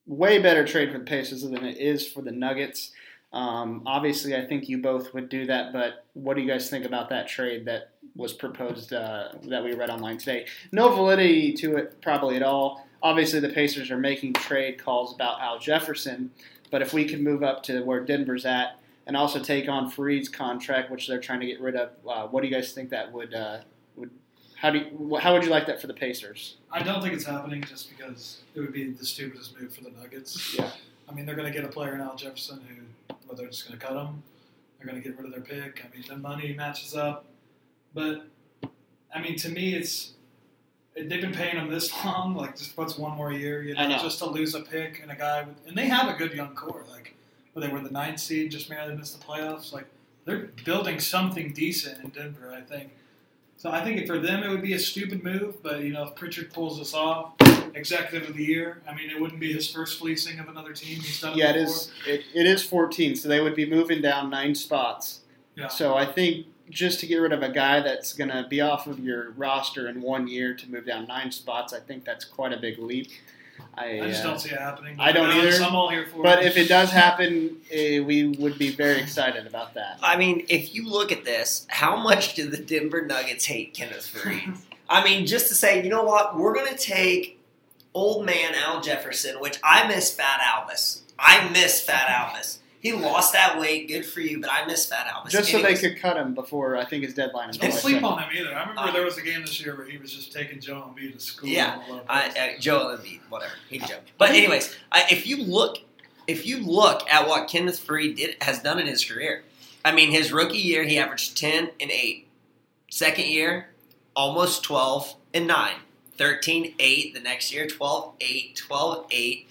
way better trade for the Pacers than it is for the Nuggets. Um, obviously, I think you both would do that, but what do you guys think about that trade that was proposed uh, that we read online today? No validity to it, probably at all. Obviously, the Pacers are making trade calls about Al Jefferson, but if we could move up to where Denver's at and also take on Faried's contract, which they're trying to get rid of, uh, what do you guys think that would uh, would how do you, how would you like that for the Pacers? I don't think it's happening just because it would be the stupidest move for the Nuggets. Yeah. I mean, they're going to get a player in Al Jefferson who, well, they're just going to cut him. They're going to get rid of their pick. I mean, the money matches up. But, I mean, to me, it's they've been paying him this long. Like, just what's one more year, you know, know. just to lose a pick and a guy with, and they have a good young core. Like, they were the ninth seed, just barely missed the playoffs. Like, they're building something decent in Denver, I think. So I think for them it would be a stupid move, but you know if Pritchard pulls this off, executive of the year. I mean, it wouldn't be his first fleecing of another team. He's done it Yeah, it before. is. It, it is 14, so they would be moving down nine spots. Yeah. So I think just to get rid of a guy that's going to be off of your roster in one year to move down nine spots, I think that's quite a big leap. I, I just uh, don't see it happening. I don't To be honest, either. I'm all here for but it. if it does happen, eh, we would be very excited about that. I mean, if you look at this, how much do the Denver Nuggets hate Kenneth Faried? I mean, just to say, you know what, we're going to take old man Al Jefferson, which I miss Fat Albus. I miss Fat Albus. He lost that weight, good for you, but I miss Fat Albus. Just so they Anyways, could cut him before I think his deadline is don't sleep 2nd. on him either. I remember Uh, there was a game this year where he was just taking Joe Embiid to school. Yeah, all over the I, place. uh, Joel Embiid, whatever, he joked. But anyways, I, if you look, if you look at what Kenneth Faried has done in his career, I mean, his rookie year he averaged ten and eight. Second year, almost twelve and nine. 13 8 the next year 12 8 12 8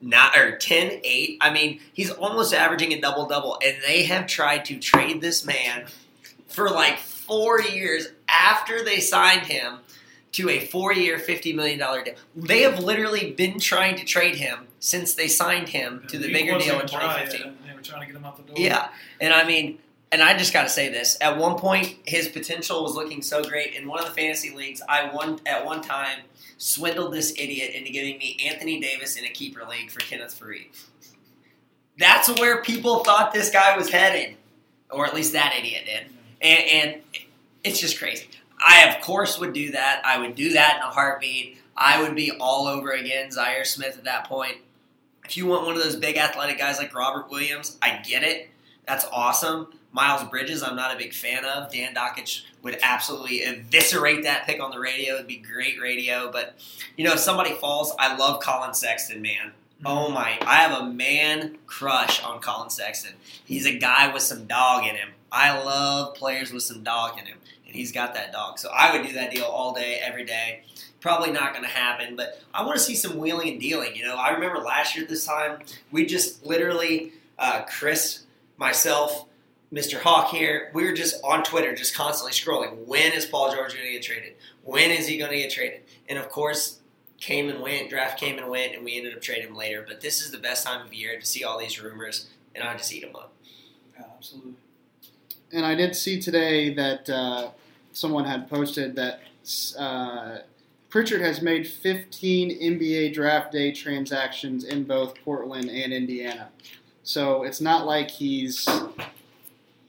not or 10 8 i mean he's almost averaging a double double and they have tried to trade this man for like four years after they signed him to a four year $50 million deal they have literally been trying to trade him since they signed him to the bigger deal in uh, 2015 and They were trying to get him out the door. yeah, and I mean, and I just got to say this. At one point, his potential was looking so great. In one of the fantasy leagues, I won at one time swindled this idiot into giving me Anthony Davis in a keeper league for Kenneth Faried. That's where people thought this guy was headed, or at least that idiot did. And, and it's just crazy. I of course would do that. I would do that in a heartbeat. I would be all over again Zhaire Smith at that point. If you want one of those big athletic guys like Robert Williams, I get it. That's awesome. Miles Bridges, I'm not a big fan of. Dan Dakich would absolutely eviscerate that pick on the radio. It'd be great radio. But, you know, if somebody falls, I love Collin Sexton, man. Oh my, I have a man crush on Collin Sexton. He's a guy with some dog in him. I love players with some dog in him, and he's got that dog. So I would do that deal all day, every day. Probably not going to happen, but I want to see some wheeling and dealing. You know, I remember last year this time, we just literally, uh, Chris, myself, Mr. Hawk here, we were just on Twitter, just constantly scrolling. When is Paul George going to get traded? When is he going to get traded? And of course, came and went, draft came and went, and we ended up trading him later. But this is the best time of year to see all these rumors, and I just eat them up. Yeah, absolutely. And I did see today that uh, someone had posted that uh, Pritchard has made 15 NBA draft day transactions in both Portland and Indiana. So it's not like he's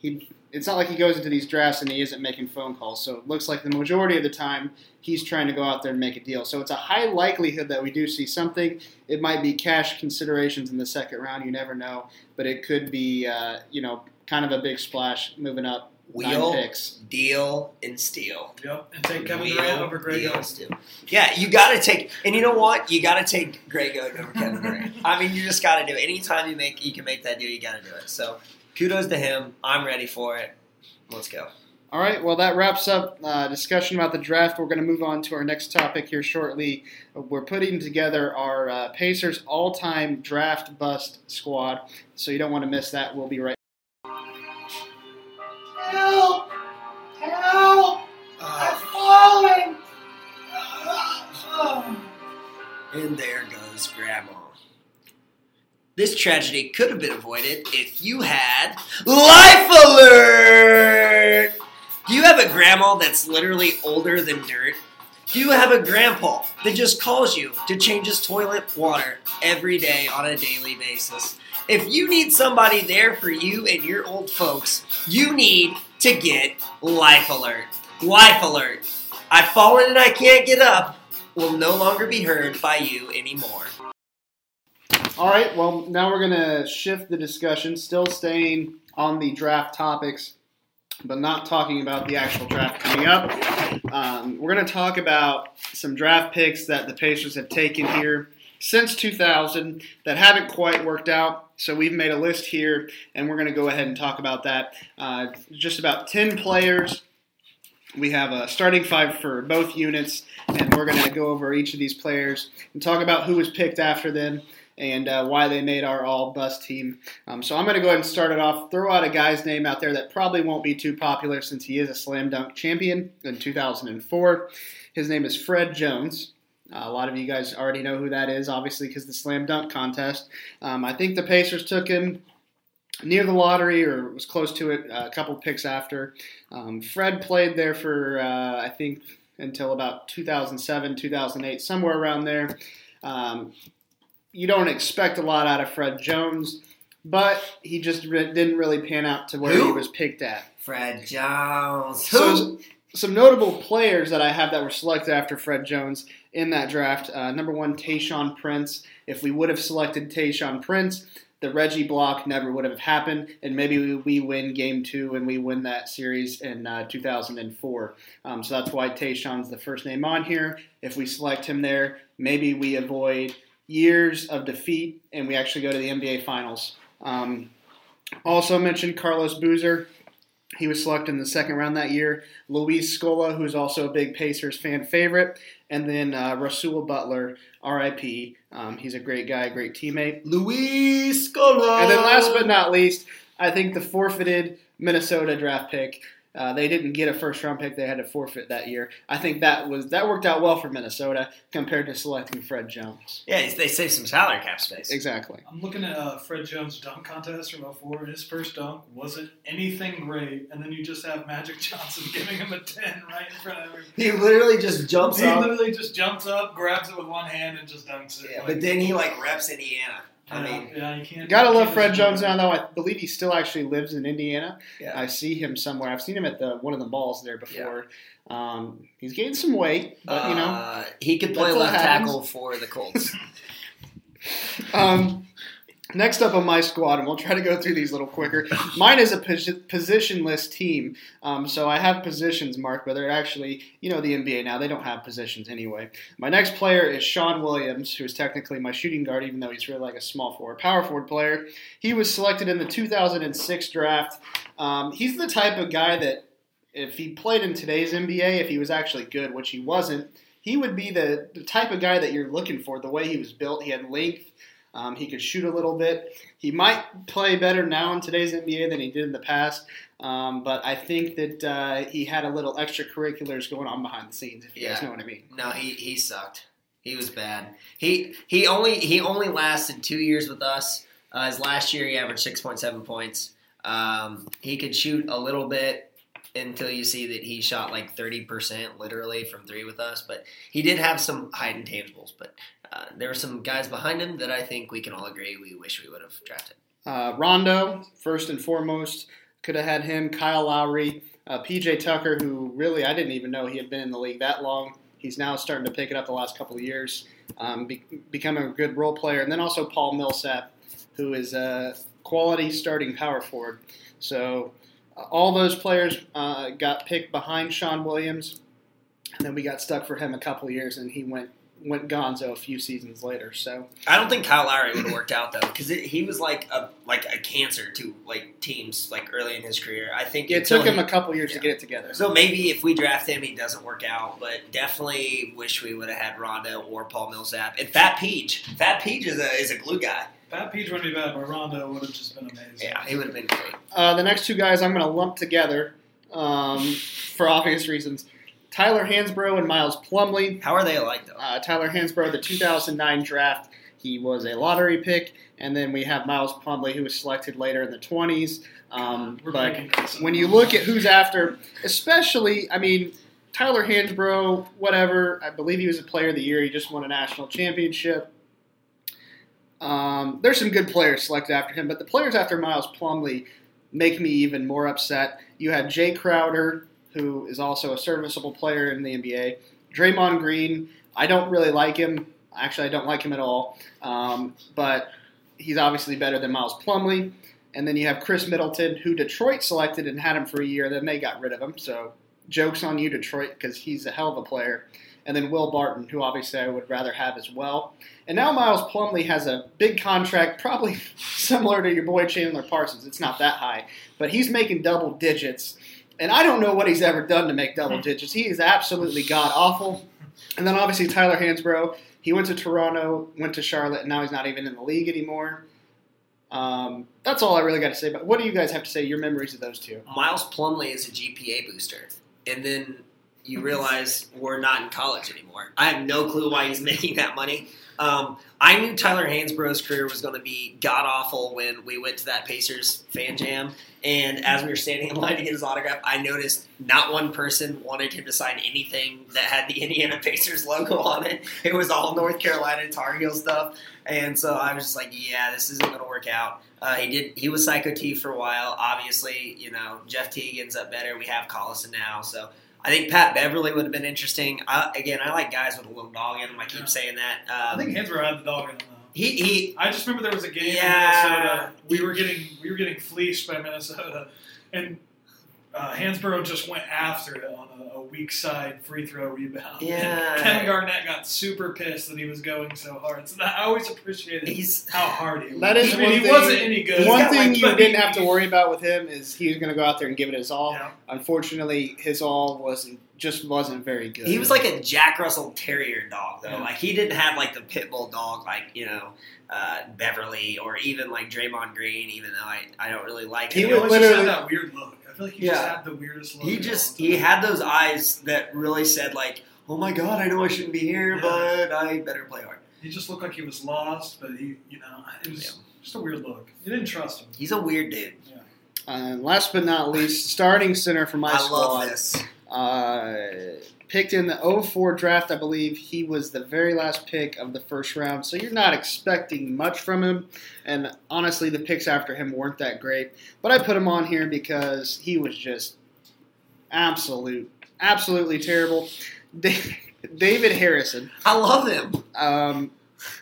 he it's not like he goes into these drafts and he isn't making phone calls. So it looks like the majority of the time he's trying to go out there and make a deal. So it's a high likelihood that we do see something. It might be cash considerations in the second round. You never know, but it could be uh, you know kind of a big splash moving up Wheel, nine picks. deal, and steal. Yep, and take Kevin Wheel, Durant over Greg deal, Oden. steal. Yeah, you got to take, and you know what? You got to take Greg Oden over Kevin Durant. I mean, you just got to do it. Anytime you make, you can make that deal. You got to do it. So, kudos to him. I'm ready for it. Let's go. All right, well, that wraps up uh, discussion about the draft. We're going to move on to our next topic here shortly. We're putting together our uh, Pacers all time draft bust squad, so you don't want to miss that. We'll be right Help! Help! I'm falling! And there goes Grandma. This tragedy could have been avoided if you had Life Alert! Do you have a grandma that's literally older than dirt? Do you have a grandpa that just calls you to change his toilet water every day on a daily basis? If you need somebody there for you and your old folks, you need to get Life Alert. Life Alert. I've fallen and I can't get up will no longer be heard by you anymore. All right, well, now we're going to shift the discussion, still staying on the draft topics, but not talking about the actual draft coming up. Um, we're going to talk about some draft picks that the Pacers have taken here since 2000 that haven't quite worked out. So we've made a list here, and we're going to go ahead and talk about that. Uh, just about 10 players. We have a starting five for both units, and we're going to go over each of these players and talk about who was picked after them and uh, why they made our all bust team. Um, so I'm going to go ahead and start it off. Throw out a guy's name out there that probably won't be too popular since he is a slam dunk champion in 2004. His name is Fred Jones. Uh, a lot of you guys already know who that is, obviously, because the slam dunk contest. Um, I think the Pacers took him near the lottery or was close to it uh, a couple picks after. Um, Fred played there for, uh, I think, until about 2007, 2008, somewhere around there. Um, you don't expect a lot out of Fred Jones, but he just re- didn't really pan out to where Who? he was picked at. Fred Jones. So, Who? some notable players that I have that were selected after Fred Jones in that draft. Uh, number one, Tayshaun Prince. If we would have selected Tayshaun Prince, the Reggie block never would have happened, and maybe we, we win game two and we win that series in uh, 2004. Um, so that's why Tayshaun's the first name on here. If we select him there, maybe we avoid years of defeat and we actually go to the NBA Finals. Um, also mentioned Carlos Boozer. He was selected in the second round that year. Luis Scola, who's also a big Pacers fan favorite, and then uh, Rasual Butler, RIP. Um, he's a great guy, great teammate. Luis Scola. And then last but not least, I think the forfeited Minnesota draft pick. Uh, they didn't get a first round pick; they had to forfeit that year. I think that was that worked out well for Minnesota compared to selecting Fred Jones. Yeah, they saved some salary cap space. Exactly. I'm looking at uh, Fred Jones' dunk contest from 04. His first dunk wasn't anything great, and then you just have Magic Johnson giving him a 10 right in front of everybody. He literally just jumps up He up. literally just jumps up, grabs it with one hand, and just dunks it. Yeah, Like, but then he like reps Indiana. I mean, yeah, you can't. Gotta you love can't Fred Jones now, though. I believe he still actually lives in Indiana. yeah. I see him somewhere. I've seen him at the one of the balls there before. Um, he's gained some weight, but you know. Uh, he could play That's left tackle for the Colts. Um, next up on my squad, and we'll try to go through these a little quicker. Mine is a posi- positionless team, um, so I have positions marked, but they're actually, you know, the NBA now they don't have positions anyway. My next player is Shawne Williams, who is technically my shooting guard, even though he's really like a small forward, power forward player. He was selected in the 2006 draft. Um, he's the type of guy that, if he played in today's NBA, if he was actually good, which he wasn't. He would be the, the type of guy that you're looking for. The way he was built, he had length, um, he could shoot a little bit. He might play better now in today's NBA than he did in the past, um, but I think that uh, he had a little extracurriculars going on behind the scenes. If you guys know what I mean. no, he he sucked. He was bad. He he only he only lasted two years with us. Uh, his last year, he averaged six point seven points. Um, he could shoot a little bit until you see that he shot like thirty percent, literally from three with us. But he did have some high intangibles. But uh, there were some guys behind him that I think we can all agree we wish we would have drafted. Uh, Rondo, first and foremost, Could have had him, Kyle Lowry, uh, PJ Tucker, who really I didn't even know he had been in the league that long. He's now starting to pick it up the last couple of years, um, be, becoming a good role player. And then also Paul Millsap, who is a quality starting power forward. So all those players uh, got picked behind Shawne Williams, and then we got stuck for him a couple of years, and he went went Gonzo a few seasons later. So I don't think Kyle Lowry would have worked out though, because he was like a like a cancer to like teams like early in his career. I think it took him he- a couple years yeah. to get it together. So maybe if we draft him, he doesn't work out. But definitely wish we would have had Rondo or Paul Millsap and Fat Peach. Fat Peach is a is a glue guy. Pat Peach wouldn't be bad, but Rondo would have just been amazing. Yeah, he would have been great. Uh, the next two guys I'm going to lump together um, for obvious reasons. Tyler Hansbrough and Miles Plumlee. How are they alike though? Uh, Tyler Hansbrough, the 2009 draft, he was a lottery pick, and then we have Miles Plumlee, who was selected later in the 20s. Um, We're but when you look at who's after, especially, I mean, Tyler Hansbrough, whatever, I believe he was a player of the year. He just won a national championship. Um, there's some good players selected after him, but the players after Miles Plumlee make me even more upset. You had Jae Crowder, who is also a serviceable player in the NBA. Draymond Green, I don't really like him. Actually, I don't like him at all. Um, but he's obviously better than Miles Plumlee. And then you have Khris Middleton, who Detroit selected and had him for a year. Then they got rid of him. So jokes on you, Detroit, because he's a hell of a player. And then Will Barton, who obviously I would rather have as well. And now Miles Plumlee has a big contract, probably similar to your boy Chandler Parsons. It's not that high, but he's making double digits. And I don't know what he's ever done to make double digits. He is absolutely god awful. And then obviously Tyler Hansbrough. He went to Toronto, went to Charlotte, and now he's not even in the league anymore. Um, that's all I really got to say. But what do you guys have to say? Your memories of those two? Miles Plumlee is a GPA booster, and then you realize we're not in college anymore. I have no clue why he's making that money. Um, I knew Tyler Hansbrough's career was going to be god awful when we went to that Pacers fan jam, and as we were standing in line to get his autograph, I noticed not one person wanted him to sign anything that had the Indiana Pacers logo on it. It was all North Carolina Tar Heel stuff, and so I was just like, "Yeah, this isn't going to work out." Uh, he did. He was Psycho T for a while. Obviously, you know Jeff Teague ends up better. We have Collison now, so I think Pat Beverley would have been interesting. I, again, I like guys with a little dog in them. I keep Yeah. saying that. I Um, think Hansbrough had the dog in him though. he he. I just remember there was a game Yeah. in Minnesota. We were getting we were getting fleeced by Minnesota, and uh, Hansbrough just went after it on a, a weak side free throw rebound. Yeah. And Kevin Garnett got super pissed that he was going so hard. So that, I always appreciated He's how hard he was. That is I mean, one he thing- wasn't any good. One thing like, you didn't have to worry about with him is he was going to go out there and give it his all. Yeah. Unfortunately, his all wasn't just wasn't very good. he was like a Jack Russell Terrier dog though. Yeah. Like he didn't have like the pit bull dog like you know uh, Beverley or even like Draymond Green. Even though I, I don't really like He him. He would literally- had that weird look. I feel like he just Yeah. had the weirdest look. He just he had those eyes that really said like, "Oh my God, I know I shouldn't be here, Yeah. but I better play hard." He just looked like he was lost, but he, you know, it was just a weird look. You didn't trust him. He's a weird dude. Uh, last but not least, starting center for my I squad. love this. Uh, picked in the 04 draft, I believe. He was the very last pick of the first round, so you're not expecting much from him. And honestly, the picks after him weren't that great. But I put him on here because he was just absolute, absolutely terrible. David Harrison. I love him. Um,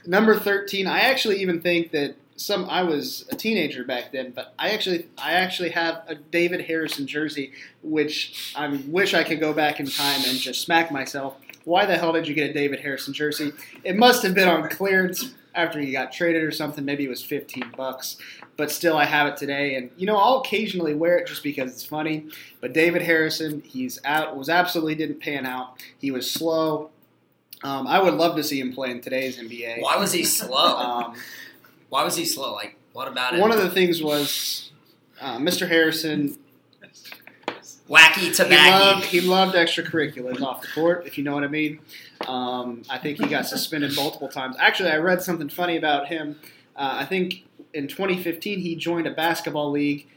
number thirteen. I actually even think that some. I was a teenager back then, but I actually, I actually have a David Harrison jersey, which I wish I could go back in time and just smack myself. Why the hell did you get a David Harrison jersey? It must have been on clearance after he got traded or something. Maybe it was fifteen bucks, but still, I have it today. And you know, I'll occasionally wear it just because it's funny. But David Harrison, he's out. Was absolutely didn't pan out. He was slow. Um, I would love to see him play in today's NBA. Why was he slow? Um, Why was he slow? Like, what about it? one of the things was uh, Mr. Harrison. wacky He tobacco. loved he loved extracurriculars off the court, if you know what I mean. Um, I think he got suspended multiple times. Actually, I read something funny about him. Uh, I think in 2015 he joined a basketball league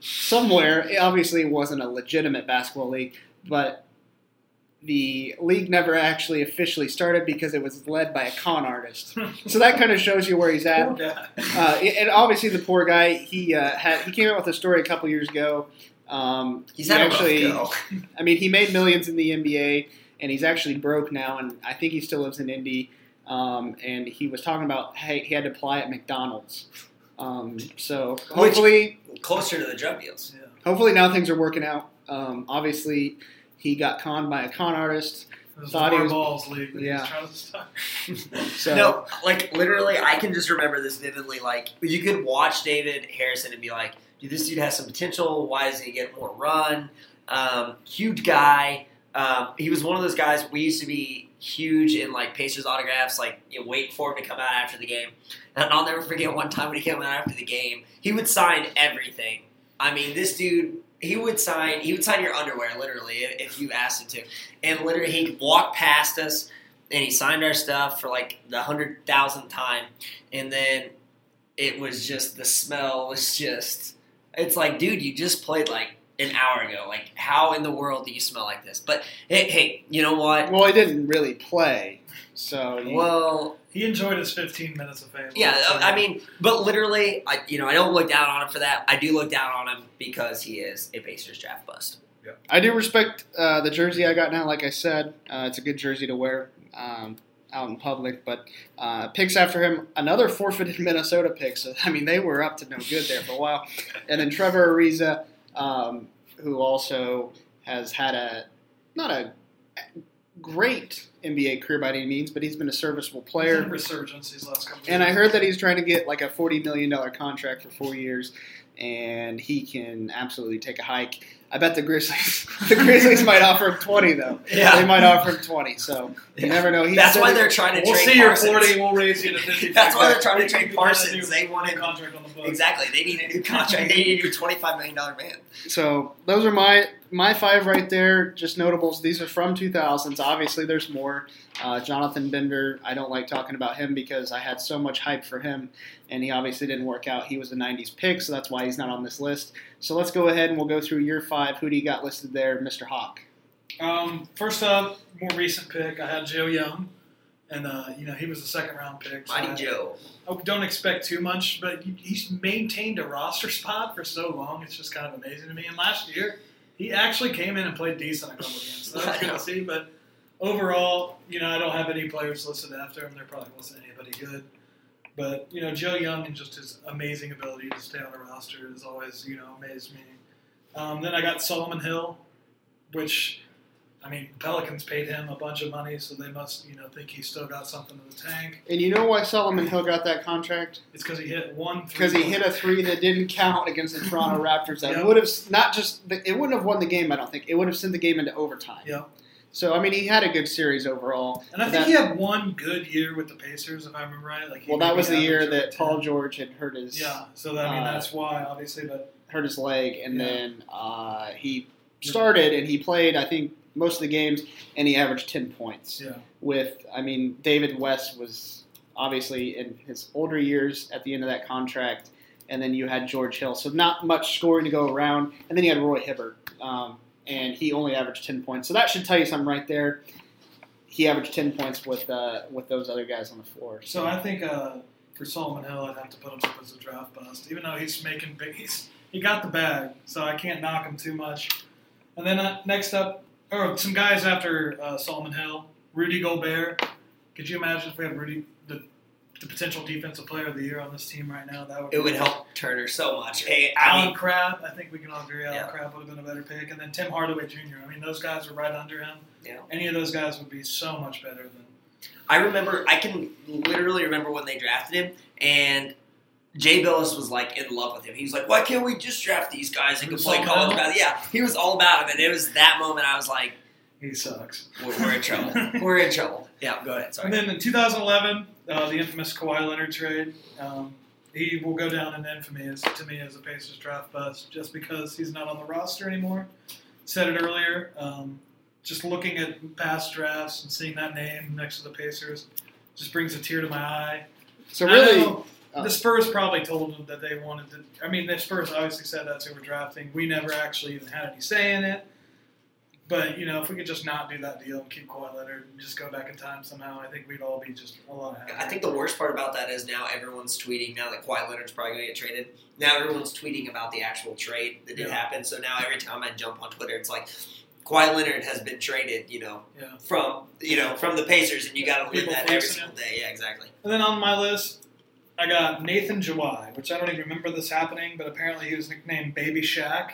somewhere. It obviously wasn't a legitimate basketball league, but the league never actually officially started because it was led by a con artist. So that kind of shows you where he's at. Uh, and obviously, the poor guy he uh, had he came out with a story a couple years ago. Um, He's he had actually, a rough go. I mean, he made millions in the NBA, and he's actually broke now. And I think he still lives in Indy. Um, and he was talking about hey, he had to apply at McDonald's. Um, so hopefully, Closer to the drug deals. Yeah. hopefully now things are working out. Um, obviously, he got conned by a con artist. It Thought he Four was- balls league. that he was Yeah. trying to start. So No, like literally, I can just remember this vividly. Like you could watch David Harrison and be like, "Dude, this dude has some potential. Why doesn't he get more run?" Um, huge guy. Um, he was one of those guys. We used to be huge in like Pacers autographs, like you know, waiting for him to come out after the game. And I'll never forget one time when he came out after the game. He would sign everything. I mean, this dude. He would sign. He would sign your underwear, literally, if if you asked him to. And literally, he'd walk past us and he signed our stuff for like the hundred thousandth time, and then it was just the smell was just. It's like, dude, you just played like an hour ago. Like, how in the world do you smell like this? But hey, hey, you know what? well, i didn't really play. So you- Well, He enjoyed his 15 minutes of fame. yeah, I mean, but literally, I you know, I don't look down on him for that. I do look down on him because he is a Pacers draft bust. Yeah. I do respect uh, the jersey I got now. Like I said, uh, it's a good jersey to wear um, out in public. But uh, picks after him, another forfeited Minnesota pick. So I mean, they were up to no good there for a while. And then Trevor Ariza, um, who also has had a not a great NBA career by any means, but he's been a serviceable player. in resurgence these last couple. And I heard that he's trying to get like a forty million dollar contract for four years, and he can absolutely take a hike. I bet the Grizzlies, the Grizzlies might offer him twenty though. Yeah. They might offer him twenty. So you Yeah. never know. He That's why they're trying to We'll trade see your 40. We'll raise you to 50. That's why they're trying to trade can get a Parsons. They wanted- new contract on the books. Exactly, they need a new contract. they need a new twenty-five million dollar man. So those are my my five right there. Just notables. These are from two thousands. Obviously, there's more. Uh, Jonathan Bender. I don't like talking about him because I had so much hype for him, and he obviously didn't work out. He was a '90s pick, so that's why he's not on this list. So let's go ahead and we'll go through year five. Who do you got listed there, Mr. Hawk? Um, first up, more recent pick. I had Joe Young, and uh, you know he was a second round pick. so Mighty I- Joe. I don't expect too much, but he's maintained a roster spot for so long. It's just kind of amazing to me. And last year, he actually came in and played decent a couple games. So that was good to see. But overall, you know, I don't have any players listed after him. There probably wasn't anybody good. But you know, Joe Young and just his amazing ability to stay on the roster has always you know amazed me. Um, then I got Solomon Hill, which. I mean, Pelicans paid him a bunch of money, so they must, you know, think he's still got something in the tank. And you know why Solomon Hill got that contract? It's because he hit one. Because he hit a three that didn't count against the Toronto Raptors. That Yeah. would have not just it wouldn't have won the game. I don't think it would have sent the game into overtime. Yeah. So I mean, he had a good series overall. And I think that- he had one good year with the Pacers, if I remember right. Like he Well, that was the year that over Paul George had hurt his Yeah, so that, I mean uh, that's why, obviously, but hurt his leg, and Yeah. then uh, he started and he played. I think most of the games, and he averaged ten points. yeah, With I mean, David West was obviously in his older years at the end of that contract, and then you had George Hill. So not much scoring to go around, and then you had Roy Hibbert, um, and he only averaged ten points. So that should tell you something right there. He averaged ten points with uh, with those other guys on the floor. so I think uh, for Solomon Hill, I'd have to put him up as a draft bust, even though he's making big. He's he got the bag, so I can't knock him too much. And then uh, next up, or some guys after uh, Solomon Hill, Rudy Gobert. Could you imagine if we had Rudy, the, the potential defensive player of the year on this team right now? That would It would help Turner so much. Hey, I Allen mean, Crabbe, I think we can all agree Allen Yeah. Crabbe would have been a better pick. And then Tim Hardaway Jr. I mean, those guys are right under him. Yeah. Any of those guys would be so much better than. I remember, I can literally remember when they drafted him, and Jay Bilas was like in love with him. He was like, "Why can't we just draft these guys and can play All college about basketball?" Yeah, he was all about him, and it was that moment I was like, He sucks. "We're, we're in trouble. we're in trouble." Yeah, go ahead. And then in 2011, uh, the infamous Kawhi Leonard trade. Um, he will go down in infamy as, to me as a Pacers draft bust just because he's not on the roster anymore. Said it earlier. Um, just looking at past drafts and seeing that name next to the Pacers just brings a tear to my eye. So I really, know Uh, the Spurs probably told them that they wanted to. I mean, the Spurs obviously said that's who we're drafting. We never actually even had any say in it. But you know, if we could just not do that deal and keep Kawhi Leonard and just go back in time somehow, I think we'd all be just a lot happier. I think the worst part about that is now everyone's tweeting. Now that Kawhi Leonard's probably going to get traded, now everyone's tweeting about the actual trade that did Yeah. happen. So now every time I jump on Twitter, it's like Kawhi Leonard has been traded. You know, Yeah. from you know from the Pacers, and you got to live that every single day. Yeah, exactly. And then on my list, I got Nathan Jawai, which I don't even remember this happening, but apparently he was nicknamed Baby Shaq.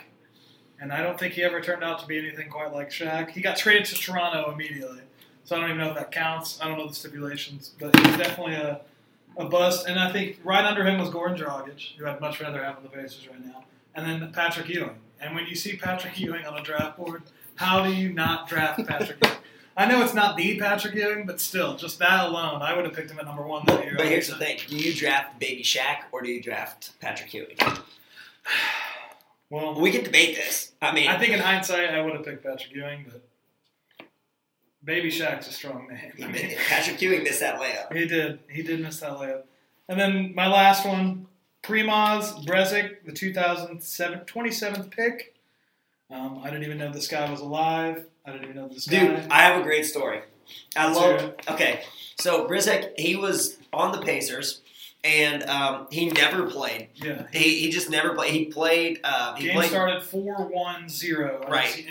And I don't think he ever turned out to be anything quite like Shaq. He got traded to Toronto immediately. So I don't even know if that counts. I don't know the stipulations, but he was definitely a, a bust. And I think right under him was Goran Dragic, who I'd much rather have on the Pacers right now. And then Patrick Ewing. And when you see Patrick Ewing on a draft board, how do you not draft Patrick Ewing? I know it's not the Patrick Ewing, but still, just that alone, I would have picked him at number one that year. But here's the thing: Do you draft Baby Shaq or do you draft Patrick Ewing? Well, We can debate this. I mean, I think in hindsight, I would have picked Patrick Ewing, but Baby Shaq's a strong name. I mean, Patrick Ewing missed that layup. he did. He did miss that layup. And then my last one, Primoz Brezec, the 2007, 27th pick. Um, I didn't even know this guy was alive. I didn't even know this Dude, guy. I have a great story. I love. Okay, so Brezec, he was on the Pacers, and um, he never played. yeah. He, he just never played. He played. Uh, he Game played. started 4 1 0. Right.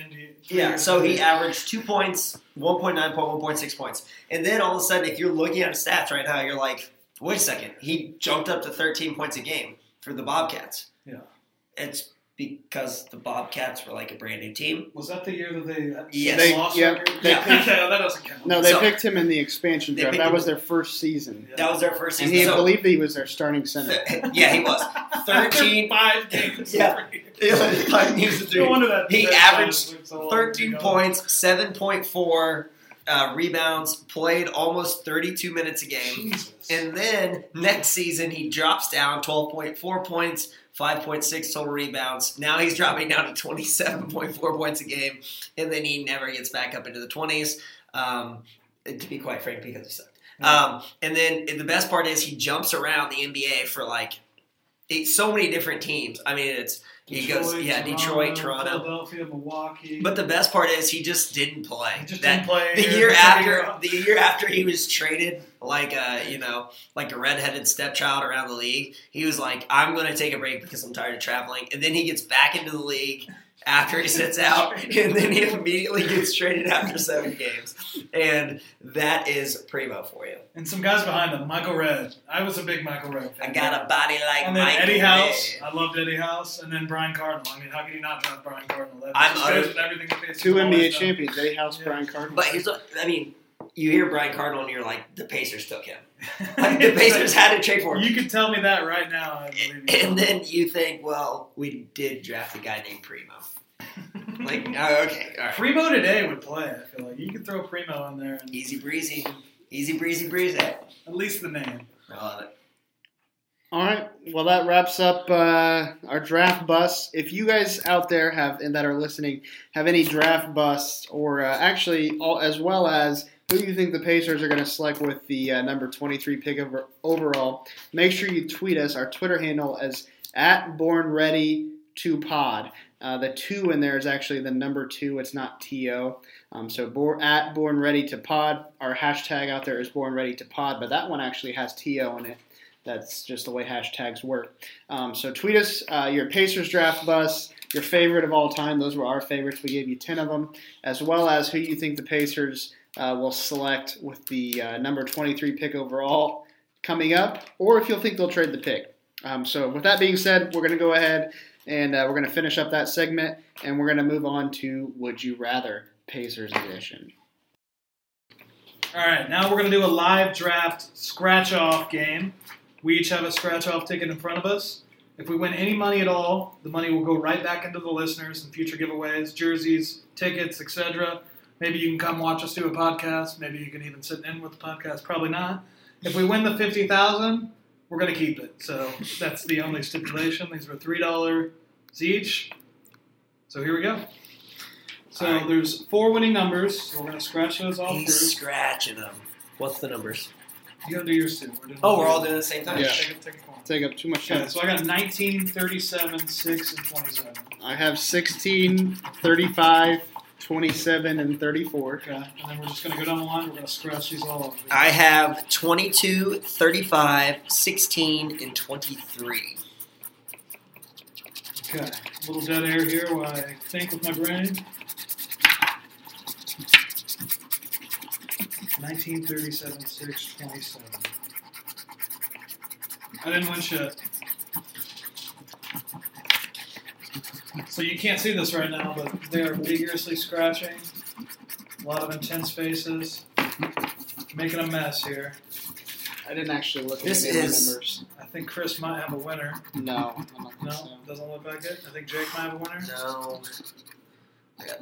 Yeah, so he averaged two points, 1.9 point, 1.6 points. And then all of a sudden, if you're looking at his stats right now, you're like, wait a second, he jumped up to 13 points a game for the Bobcats. Yeah. It's because the Bobcats were like a brand new team. Was that the year that they Yes. They- lost yeah, they Yeah. picked- okay, well, that doesn't count. No, they So- picked him in the expansion draft. picked That him- was their first season, Yeah. That was their first season. and season. he So- believed that he was their starting center. yeah, he was. 13 five games. Yeah. Five games to three. No wonder that He that averaged so 13 ago. points, 7.4 uh, rebounds, played almost 32 minutes a game. Jesus. And then next season, he drops down 12.4 points, 5.6 total rebounds. Now he's dropping down to 27.4 points a game, and then he never gets back up into the 20s. Um, to be quite frank, because he sucked. Um, and then the best part is he jumps around the NBA for like so many different teams. I mean, it's he goes yeah Detroit, Toronto. Philadelphia, Milwaukee. But the best part is he just didn't play. he just That- didn't play the year after the year after he was traded like a you know like a redheaded stepchild around the league he was like i'm going to take a break because i'm tired of traveling and then he gets back into the league after he sits out and then he immediately gets traded after seven games and that is primo for you and some guys behind him. Michael Redd. I was a big Michael Redd i got a body like And then Michael Eddie House. Ray. I loved Eddie House. And then Brian Cardinal. I mean, how can you not draft Brian Cardinal? That I'm just utter- with everything the Two NBA champions, Eddie House, Yeah. Brian Cardinal. but here's what i mean you hear Brian Cardinal and you're like the Pacers took him. Like the Pacers had to trade for him. You could tell me that right now. I believe. And then you think, well, we did draft a guy named Primo. Like, oh, okay, all right. Primo today would play. I feel like you could throw Primo in there and Easy breezy. Easy breezy breezy. At least the name. love it. All right. Well, that wraps up uh, our draft bus. If you guys out there have and that are listening have any draft busts, or uh, actually, all, as well as who you think the Pacers are going to select with the uh, number 23 pick over, overall, make sure you tweet us. Our Twitter handle is at Born Ready to Pod. Uh, the two in there is actually the number two. It's not to. Um, so bor- at Born Ready to Pod. Our hashtag out there is Born Ready to Pod, but that one actually has to in it. That's just the way hashtags work. Um, so tweet us uh, your Pacers draft bus, your favorite of all time. Those were our favorites. We gave you 10 of them, as well as who you think the Pacers uh, will select with the uh, number 23 pick overall coming up, or if you'll think they'll trade the pick. Um, so with that being said, we're going to go ahead and uh, we're going to finish up that segment, and we're going to move on to Would You Rather Pacers edition. All right, now we're going to do a live draft scratch off game. We each have a scratch off ticket in front of us. If we win any money at all, the money will go right back into the listeners and future giveaways, jerseys, tickets, etc. Maybe you can come watch us do a podcast. Maybe you can even sit in with the podcast. Probably not. If we win the fifty thousand, we're going to keep it. So that's the only stipulation. These were three dollars each. So here we go. So All right. there's four winning numbers. So we're going to scratch those off He's first. scratching them. What's the numbers? You gotta do yours too. We're doing Oh, we're all doing it at the same time? Yeah. Take take. Take up too much Okay, time. so I got 19, 37, 6, and 27. I have 16, 35, 27 and 34. Okay, and then we're just gonna go down the line. We're gonna scratch these all over. I have 22, 35, 16, and 23. Okay, a little dead air here while I think with my brain. 1937, 6, 27. I didn't win shit. So you can't see this right now, but they are vigorously scratching. A lot of intense faces. Making a mess here. I didn't actually look at This any of is- numbers. I think Chris might have a winner. No, I don't think No, so. doesn't look like it. I think Jake might have a winner. No. I got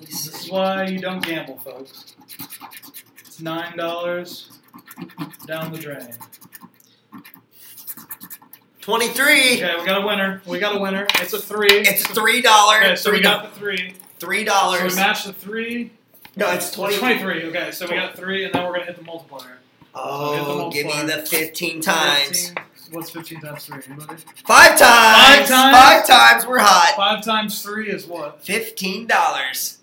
This is why you don't gamble, folks. It's nine dollars down the drain. 23. Okay, we got a winner. We got a winner. It's a three. It's $3. okay, so we 3. got the three. $3. So we matched the three. no, it's It's 20. 23. Okay, so we got three, and then we're gonna hit the multiplier. Oh, give me the 15 times. 15. What's 15 times three? Anybody? Five times. Five times? Five times. We're hot. Five times three is what? Fifteen dollars.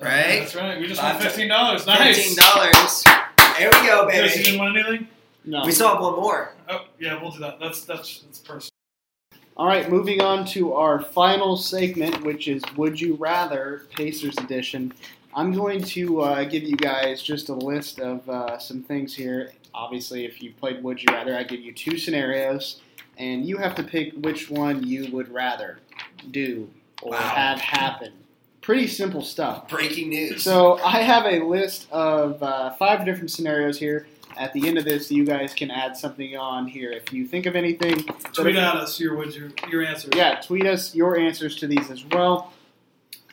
Right? That's right. We just Five won fifteen dollars. Nice. Fifteen dollars. There we go, Chris, you baby. didn't win anything? No. We still have one more. Oh, yeah, we'll do that. That's that's that's personal. All right, moving on to our final segment, which is Would You Rather Pacers Edition. I'm going to uh, give you guys just a list of uh, some things here. Obviously, if you played Would You Rather, I give you two scenarios, and you have to pick which one you would rather do or Wow. have happen. Pretty simple stuff. Breaking news. So I have a list of uh, five different scenarios here. At the end of this, you guys can add something on here if you think of anything. Tweet at us your your your answer. yeah, tweet us your answers to these as well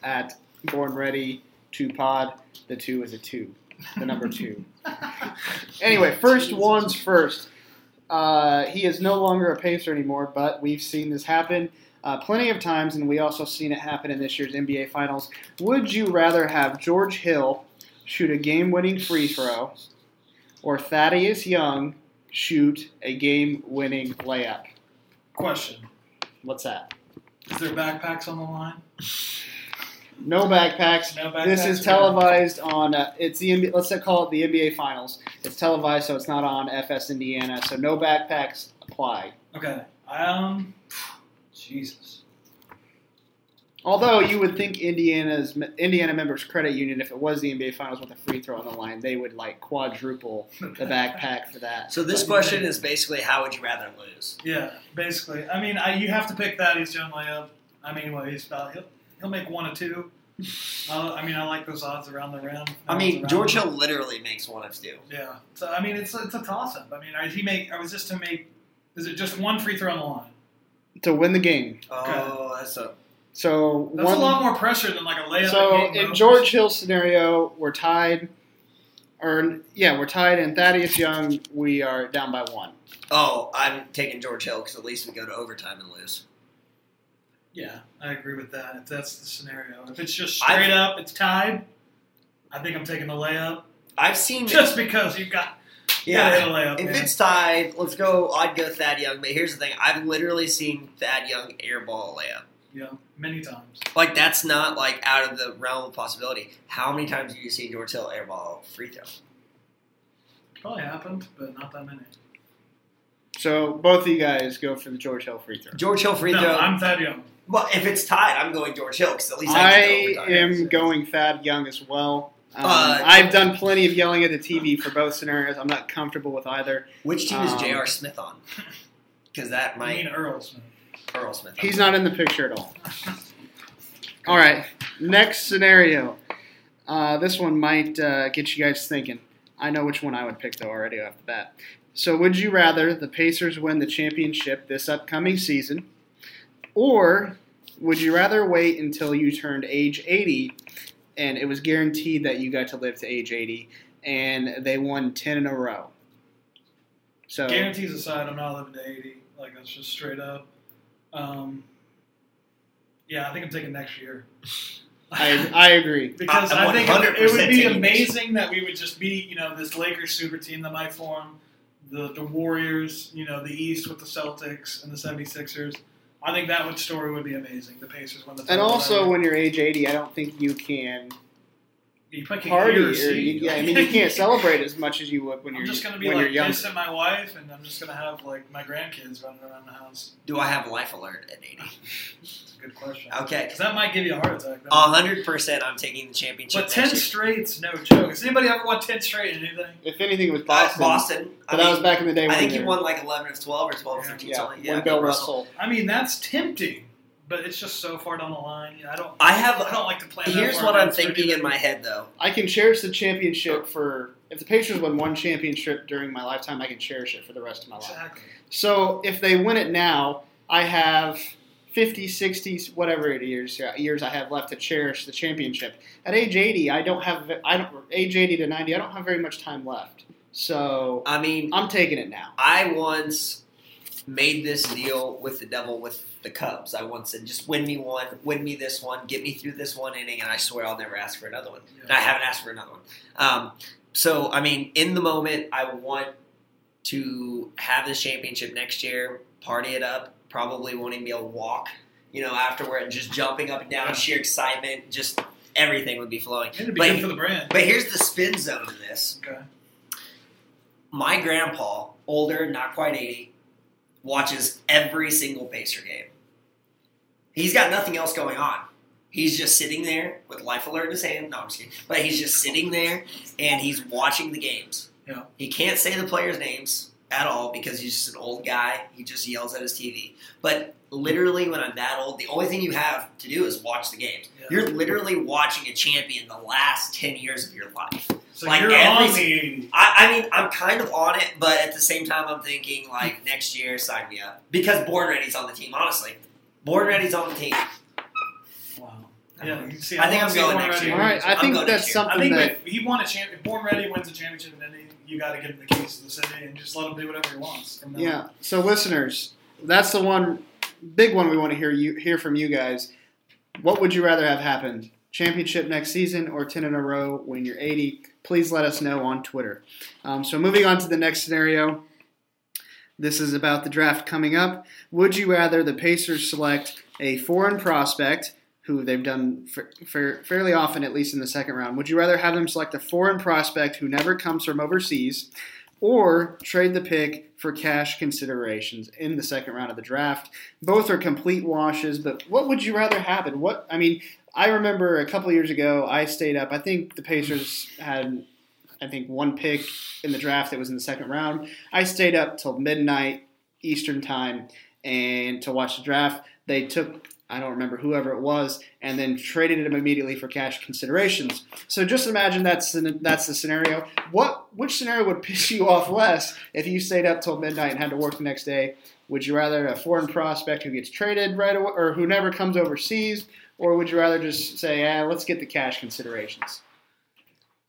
at Born Ready Two Pod. The two is a two, the number two. anyway, first one's first. Uh, he is no longer a Pacer anymore, but we've seen this happen uh, plenty of times, and we also seen it happen in this year's NBA Finals. Would you rather have George Hill shoot a game-winning free throw, or Thaddeus Young shoot a game-winning layup? Question: What's that? Is there backpacks on the line? No backpacks. No backpacks. This is televised on. Uh, it's the NBA, let's call it the NBA Finals. It's televised, so it's not on FS Indiana. So no backpacks apply. Okay. Um. Jesus. Although you would think Indiana's Indiana Members Credit Union, if it was the NBA Finals with a free throw on the line, they would like quadruple the backpack for that. So this But- question is basically how would you rather lose? Yeah, basically. I mean, I, you have to pick that. He's young layup. I mean, what he's about. He'll, he'll make one or two. Uh, I mean, I like those odds around the rim. I mean, Odds George Hill literally makes one of two. Yeah. So I mean, it's it's a toss up. I mean, is he make? Or was this to make? Is it just one free throw on the line? to win the game. Oh, that's a So That's one. a lot more pressure than like a layup. so game, in bro. George Hill's scenario, we're tied. Or yeah, we're tied. And Thaddeus Young, we are down by one. Oh, I'm taking George Hill because at least we go to overtime and lose. Yeah, I agree with that. If that's the scenario, if it's just I've- straight up, it's tied. I think I'm taking the layup I've seen just because you've got yeah. gotta hit a layup. If man. it's tied, let's go. I'd go Thad Young, but here's the thing: I've literally seen Thad Young airball a layup. You know, many times. Like that's not like out of the realm of possibility. How many times have you seen George Hill airball free throw? Probably happened, but not that many. So both of you guys go for the George Hill free throw. George Hill free no, throw. I'm Thad Young. well, if it's tied, I'm going George Hill because at least I, I can go overtime. am going Thad Young as well. Um, Uh, I've done plenty of yelling at the TV for both scenarios. I'm not comfortable with either. Which team is um, J.R. Smith on? Because that I might mean Earl Smith. Earl Smith. He's not in the picture at all. All right, next scenario. Uh, this one might uh, get you guys thinking. I know which one I would pick though already off the bat. So, would you rather the Pacers win the championship this upcoming season, or would you rather wait until you turned age 80 and it was guaranteed that you got to live to age 80 and they won 10 in a row? So, Guarantees aside, I'm not living to 80. Like that's just straight up. Um, yeah, I think I'm taking next year. I, I agree. because I'm I think it, it would be amazing that we would just beat, you know, this Lakers super team that might form, the the Warriors, you know, the East with the Celtics and the 76ers. I think that would story would be amazing. The Pacers win the title. And also, when you're age 80, I don't think you can you probably can't party or or you, yeah, I mean you can't celebrate as much as you would when I'm you're just gonna be when like you're kissing my wife, and I'm just gonna have like my grandkids running around the house. Do I have life alert at 80? It's a good question. Okay. Because that might give you a heart attack. A hundred percent, I'm taking the championship. But ten next straights, no joke. Has anybody ever won ten straight in anything? If anything, it was Uh, Boston. Boston. But I that mean, was back in the day. I think they he won like 11 or 12 or 12 or Yeah. 15 Yeah, something. when Yeah, Bill Bill Russell. I mean, that's tempting, but it's just so far down the line. I don't. I have. I don't like to plan. Here's what I'm thinking in my head, though. I can cherish the championship for if the Pacers win one championship during my lifetime, I can cherish it for the rest of my life. Exactly. So if they win it now, I have 50, 60, whatever it years years I have left to cherish the championship. At age 80, I don't have I don't age 80 to 90, I don't have very much time left. So I mean, I'm taking it now. I once made this deal with the devil with the Cubs. I once said, just win me one, win me this one, get me through this one inning, and I swear I'll never ask for another one. And I haven't asked for another one. Um, so, I mean, in the moment, I want to have this championship next year, party it up, probably won't even be able to walk, you know, afterward, and just jumping up and down, Yeah. sheer excitement, just everything would be flowing. It'd be But- good for the brand. But here's the spin zone of this Okay. my grandpa, older, not quite 80, watches every single Pacer game. He's got nothing else going on. He's just sitting there with Life Alert in his hand. No, I'm just kidding. But he's just sitting there and he's watching the games. Yeah. He can't say the players' names at all because he's just an old guy. He just yells at his TV. But literally, when I'm that old, the only thing you have to do is watch the games. Yeah. You're literally watching a champion the last 10 years of your life. So Like you're every on the I, I mean, I'm kind of on it, but at the same time, I'm thinking like next year, sign me up because Born Ready's on the team. Honestly, Born Ready's on the team. Wow. Yeah, see. I think I'm going next Ready year. All right, I think that's next year. I something think that if he won a champ, if Born Ready wins a championship, then he, you got to give him the keys to the city and just let him do whatever he wants. From now on. Yeah. So listeners, that's the one big one we want to hear you hear from you guys. What would you rather have happened? Championship next season or 10 in a row when you're 80? Please let us know on Twitter. Um, so moving on to the next scenario. This is about the draft coming up. Would you rather the Pacers select a foreign prospect, who they've done fa- fa- fairly often, at least in the second round? Would you rather have them select a foreign prospect who never comes from overseas, or trade the pick for cash considerations in the second round of the draft. Both are complete washes, but what would you rather happen? What I mean, I remember a couple years ago I stayed up. I think the Pacers had I think one pick in the draft that was in the second round. I stayed up till midnight Eastern time and to watch the draft. They took I don't remember whoever it was, and then traded him immediately for cash considerations. So just imagine that's the, that's the scenario. What which scenario would piss you off less if you stayed up till midnight and had to work the next day? Would you rather a foreign prospect who gets traded right away, or who never comes overseas, or would you rather just say, "Yeah, let's get the cash considerations"?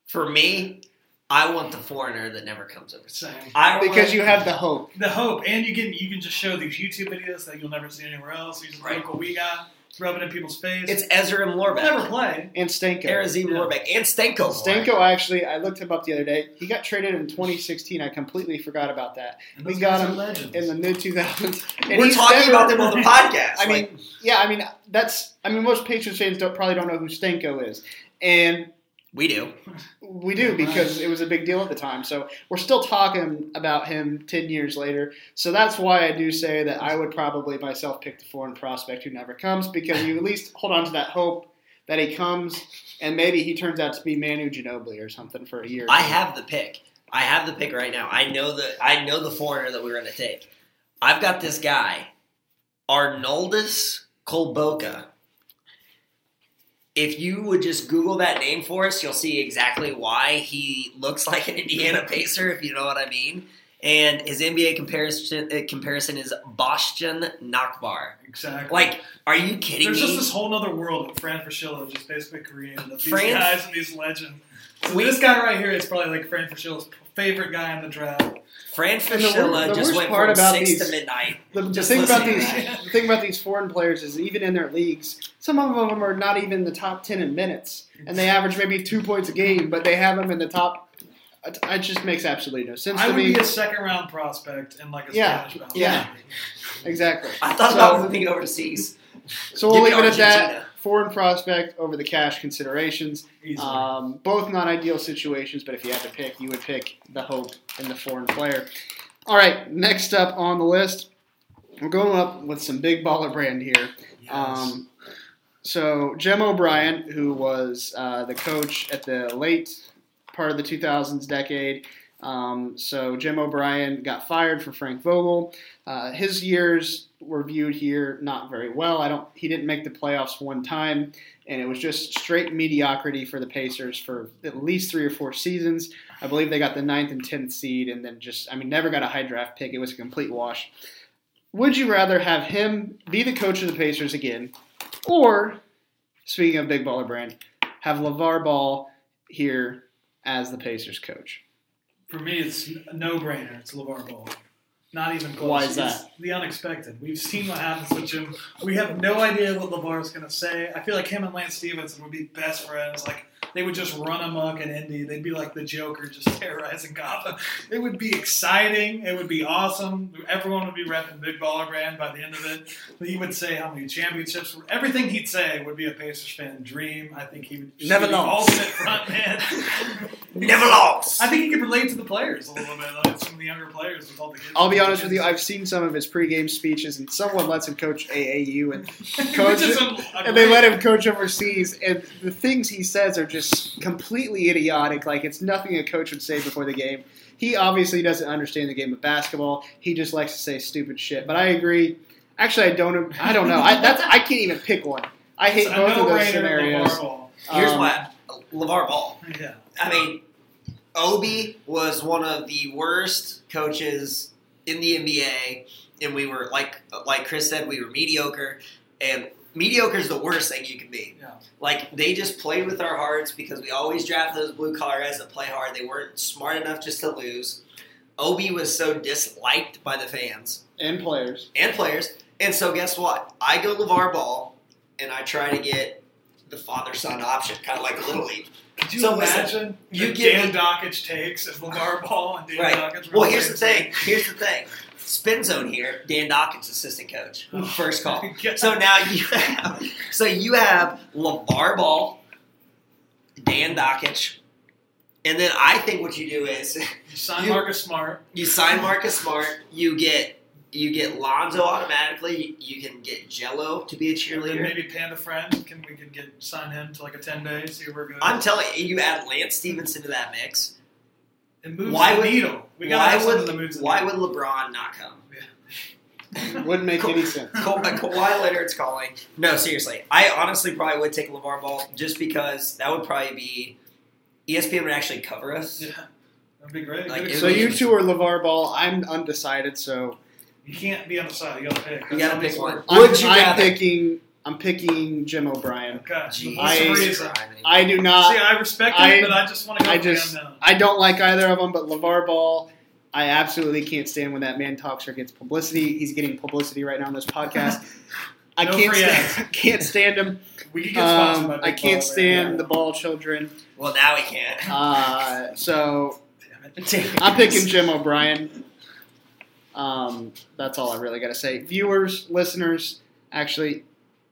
For me, I want the foreigner that never comes over. Same. I Because you have the hope. The hope, and you can you can just show these YouTube videos that you'll never see anywhere else. These Right. local we got rubbing in people's face. It's Ezra and we'll never Lorbek, play. And Stanko. Erazem Yeah. Lorbek, and Stenko. Stenko, actually, I looked him up the other day. He got traded in 2016. I completely forgot about that. And We got him. In the mid 2000s. And We're talking never- about them on the podcast. I Like, mean, yeah, I mean that's. I mean, most Patriots fans don't probably don't know who Stenko is, and we do. we do because it was a big deal at the time. So we're still talking about him ten years later. So that's why I do say that I would probably myself pick the foreign prospect who never comes because you at least hold on to that hope that he comes and maybe he turns out to be Manu Ginobili or something for a year. I have the pick. I have the pick right now. I know the I know the foreigner that we're going to take. I've got this guy, Arnoldas Kulboka. If you would just Google that name for us, you'll see exactly why he looks like an Indiana Pacer, if you know what I mean. And his NBA comparison uh, comparison is Bostjan Nachbar. exactly. Like, are you kidding There's me? just this whole other world of Fran Fraschilla just basically created. Of these Fran- guys and these legends. So We- this guy right here is probably like Fran Fraschilla's favorite guy in the draft. Fran And the wor- Fraschilla the just went part from about six these- to midnight. The, the thing about these, the thing about these foreign players is even in their leagues, some of them are not even the top ten in minutes, and they average maybe two points a game, but they have them in the top It, it just makes absolutely no sense. I to would me. be a second round prospect in like a Yeah, Spanish Mountain yeah. Exactly. I thought So- about moving overseas. So we'll leave it at that. Foreign prospect over the cash considerations. Um, both not ideal situations, but if you had to pick, you would pick the hope in the foreign player. All right, next up on the list, we're going up with some big baller brand here. Yes. Um, so Jim O'Brien, who was uh, the coach at the late part of the 2000s decade. Um, so Jim O'Brien got fired for Frank Vogel. Uh, his years were viewed here not very well. I don't. He didn't make the playoffs one time, and it was just straight mediocrity for the Pacers for at least three or four seasons. I believe they got the ninth and tenth seed, and then just I mean never got a high draft pick. It was a complete wash. Would you rather have him be the coach of the Pacers again, or speaking of big baller brand, have LeVar Ball here as the Pacers coach? For me, it's a no-brainer. It's LeVar Ball. Not even close. Why is It's the unexpected. We've seen what happens with Jim. We have no idea what LeVar is going to say. I feel like him and Lance Stephenson would be best friends. Like they would just run amok in Indy. They'd be like the Joker, just terrorizing Gotham. It would be exciting. It would be awesome. Everyone would be repping Big Baller Brand by the end of it. He would say how many championships. Everything he'd say would be a Pacers fan dream. I think he would just Never be the lost. ultimate front man. Never lost. I think he could relate to the players a little bit, like some of the younger players with all the kids. I'll be honest with you. I've seen some of his pregame speeches, and someone lets him coach AAU, and coach, a- a and they let him coach overseas. And the things he says are just completely idiotic. Like it's nothing a coach would say before the game. He obviously doesn't understand the game of basketball. He just likes to say stupid shit. But I agree. Actually, I don't. I don't know. I that's I can't even pick one. I hate It's both of those scenarios. LeVar Ball. Here's Um, what LeVar Ball. Yeah. I mean, Obi was one of the worst coaches in the NBA, and we were like like Chris said, we were mediocre, and mediocre is the worst thing you can be. Yeah. Like they just played with our hearts because we always draft those blue collar guys that play hard. They weren't smart enough just to lose. Obi was so disliked by the fans and players. and players, and so guess what? I go LeVar Ball, and I try to get the father son option, kind of like a Little League. Could you So imagine you Dan me- Dakich takes if LeVar Ball and Dan Right. Dakich Well, here's the thing. Here's the thing. Spin zone here. Dan Dawkins, assistant coach, Oh. first call. So now you have, so you have LeVar Ball, Dan Dakich, and then I think what you do is You sign you- Marcus Smart. you sign Marcus Smart. You get you get Lonzo automatically. You, you can get Jello to be a cheerleader. maybe Panda Friend. Can we could get sign him to like a ten day? See if we're good. I'm telling you, you add Lance Stephenson to that mix. It moves why the would- needle. We got why to have would something that moves the why needle. would LeBron not come? Wouldn't make Cool. any sense. Ka- Kawhi Leonard's calling. No, seriously. I honestly probably would take LeVar Ball just because that would probably be ESPN would actually cover us. Yeah, that'd be great. Like, So would- you two are LeVar Ball. I'm undecided. So You can't be on the side. You got to pick. You gotta pick one. work. I'm, Would you I'm rather? picking. I'm picking Jim O'Brien. Okay. Jeez. What's the reason? I do not. See. I respect I- but I just want to go I just. I don't like either of them. But LeVar Ball. I absolutely can't stand when that man talks or gets publicity. He's getting publicity right now on this podcast. I No can't stand, can't stand him. We could get sponsored Um, by I can't Baller, stand right? the ball children. Well, now we can't. Uh, so Damn it. I'm picking Jim O'Brien. Um, that's all I really got to say. Viewers, listeners, actually,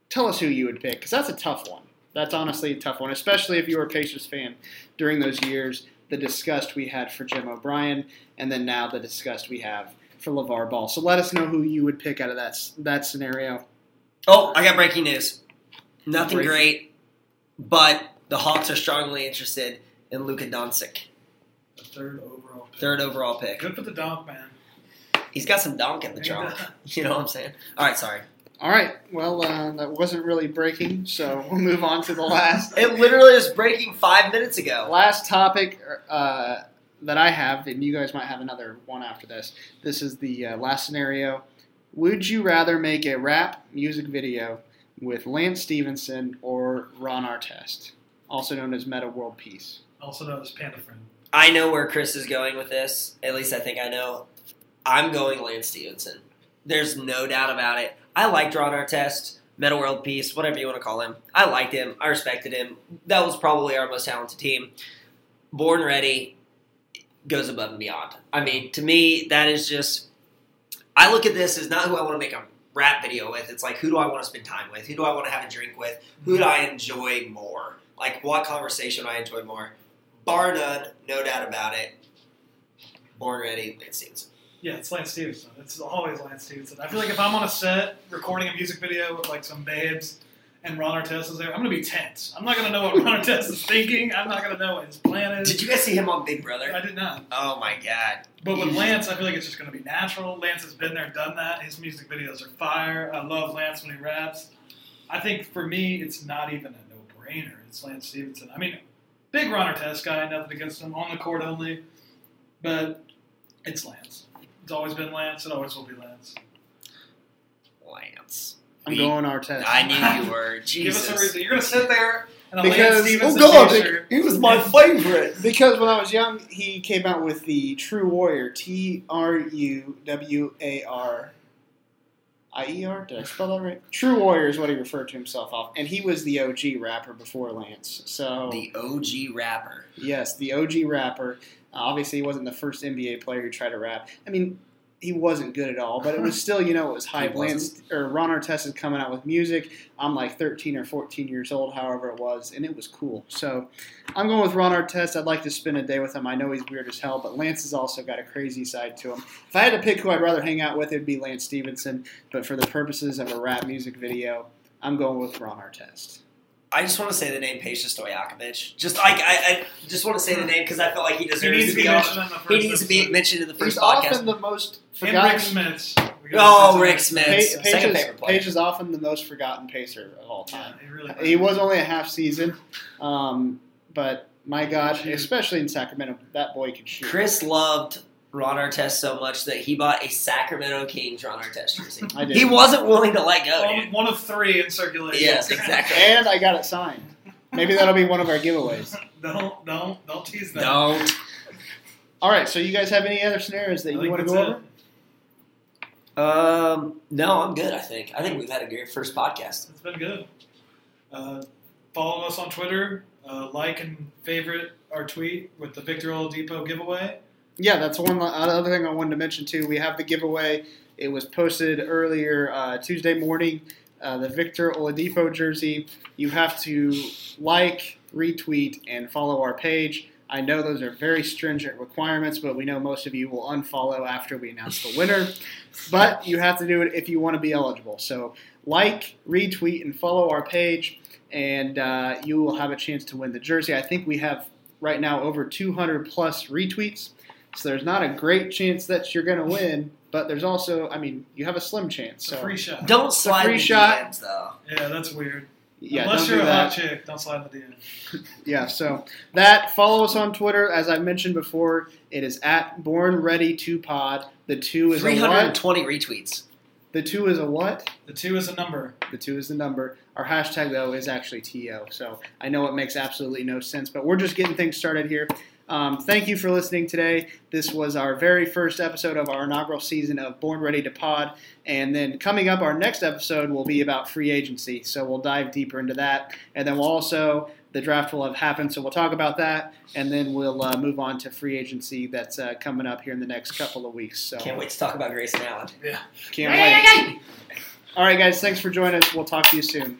tell us who you would pick because that's a tough one. That's honestly a tough one, especially if you were a Pacers fan during those years. The disgust we had for Jim O'Brien, and then now the disgust we have for LeVar Ball. So let us know who you would pick out of that that scenario. Oh, I got breaking news. Nothing Breaking. great, but the Hawks are strongly interested in Luka Doncic, The third overall. pick. third overall pick. Good for the donk man. He's got some donk in the trunk. You know what I'm saying? All right, sorry. All right. Well, uh, that wasn't really breaking, so we'll move on to the last It literally was breaking five minutes ago. last topic uh, that I have, and you guys might have another one after this. This is the uh, last scenario. Would you rather make a rap music video with Lance Stephenson or Ron Artest, also known as Metta World Peace? Also known as Panda Friend. I know where Chris is going with this. At least I think I know. I'm going Lance Stephenson. There's no doubt about it. I liked Ron Artest, Metta World Peace, whatever you want to call him. I liked him. I respected him. That was probably our most talented team. Born Ready. goes above and beyond. I mean, to me, that is just. I look at this as not who I want to make a rap video with. It's like who do I want to spend time with? Who do I want to have a drink with? Who do I enjoy more? Like what conversation I enjoy more? Bar none, no doubt about it. Born ready, Lance Stephenson. Yeah, it's Lance Stephenson. It's always Lance Stephenson. I feel like if I'm on a set recording a music video with like some babes and Ron Artest is there, I'm gonna be tense. I'm not gonna know what Ron Artest is thinking. I'm not gonna know what his plan is. Did you guys see him on Big Brother? I did not. Oh my god. But with Lance, I feel like it's just gonna be natural. Lance has been there, done that. His music videos are fire. I love Lance when he raps. I think for me, it's not even a no-brainer. It's Lance Stephenson. I mean, big Ron Artest guy, nothing against him on the court only, but it's Lance. It's always been Lance. It always will be Lance. Lance. I'm We- going Artest. I knew you were. Give us a reason. You're gonna sit there and a Because- Lance oh, Stephenson oh, God, t-shirt. he was my favorite. Because when I was young, he came out with the True Warrior, T R U W A R I E R. Did I spell that right? True Warrior is what he referred to himself off, and he was the OG rapper before Lance. So The OG rapper. yes, the OG rapper. Obviously, he wasn't the first NBA player who tried to rap. I mean, he wasn't good at all, but it was still, you know, it was hype. He Lance or Ron Artest is coming out with music. I'm like 13 or 14 years old, however it was, and it was cool. So I'm going with Ron Artest. I'd like to spend a day with him. I know he's weird as hell, but Lance has also got a crazy side to him. If I had to pick who I'd rather hang out with, it'd be Lance Stephenson. But for the purposes of a rap music video, I'm going with Ron Artest. I just want to say the name Peja Stojakovic. Just like I, I just want to say the name because I feel like he He deserves needs to to be be on. mentioned in the first He needs to be mentioned in the first He's podcast. often the most And Rick. Smits. Oh, Rick Rick Smits. Pa- Second favorite player. Paige is often the most forgotten pacer of all Yeah, time. he really. He was only a half season, um, but my God, especially in Sacramento, that boy could shoot. Chris loved Ron Artest so much that he bought a Sacramento Kings Ron Artest jersey. I did. he wasn't willing to let go, One, dude. one of three in circulation. Yes, exactly. and I got it signed. Maybe that'll be one of our giveaways. don't don't don't tease that. Don't. All right, so you guys have any other scenarios that I you want to that's go it. over? Um, no, I'm good. I think. I think we've had a great first podcast. It's been good. Uh, follow us on Twitter. Uh, like and favorite our tweet with the Victor Oladipo giveaway. Yeah, that's one uh, other thing I wanted to mention too. We have the giveaway. It was posted earlier uh, Tuesday morning. Uh, the Victor Oladipo jersey. You have to like, retweet, and follow our page. I know those are very stringent requirements, but we know most of you will unfollow after we announce the winner. But you have to do it if you want to be eligible. So like, retweet, and follow our page, and uh, you will have a chance to win the jersey. I think we have right now over 200 plus retweets. So there's not a great chance that you're going to win, but there's also, I mean, you have a slim chance. So a free shot. Don't slide free in the shot. DMs, though. Yeah, that's weird. yeah, Unless you're a that. hot chick, don't slide in the DM. Yeah, so that follow us on Twitter. As I mentioned before, it is at Born Ready to Pod. The two is a what? 320 retweets. The two is a what? The two is a number. The two is the number. Our hashtag though is actually TO. So I know it makes absolutely no sense, but we're just getting things started here. Um, thank you for listening today. This was our very first episode of our inaugural season of Born Ready to Pod. And then coming up, our next episode will be about free agency. So we'll dive deeper into that. And then we'll also, the draft will have happened. So we'll talk about that. And then we'll uh, move on to free agency that's uh, coming up here in the next couple of weeks. So Can't wait to talk about Grayson Allen. can't wait. All right, guys. Thanks for joining us. We'll talk to you soon.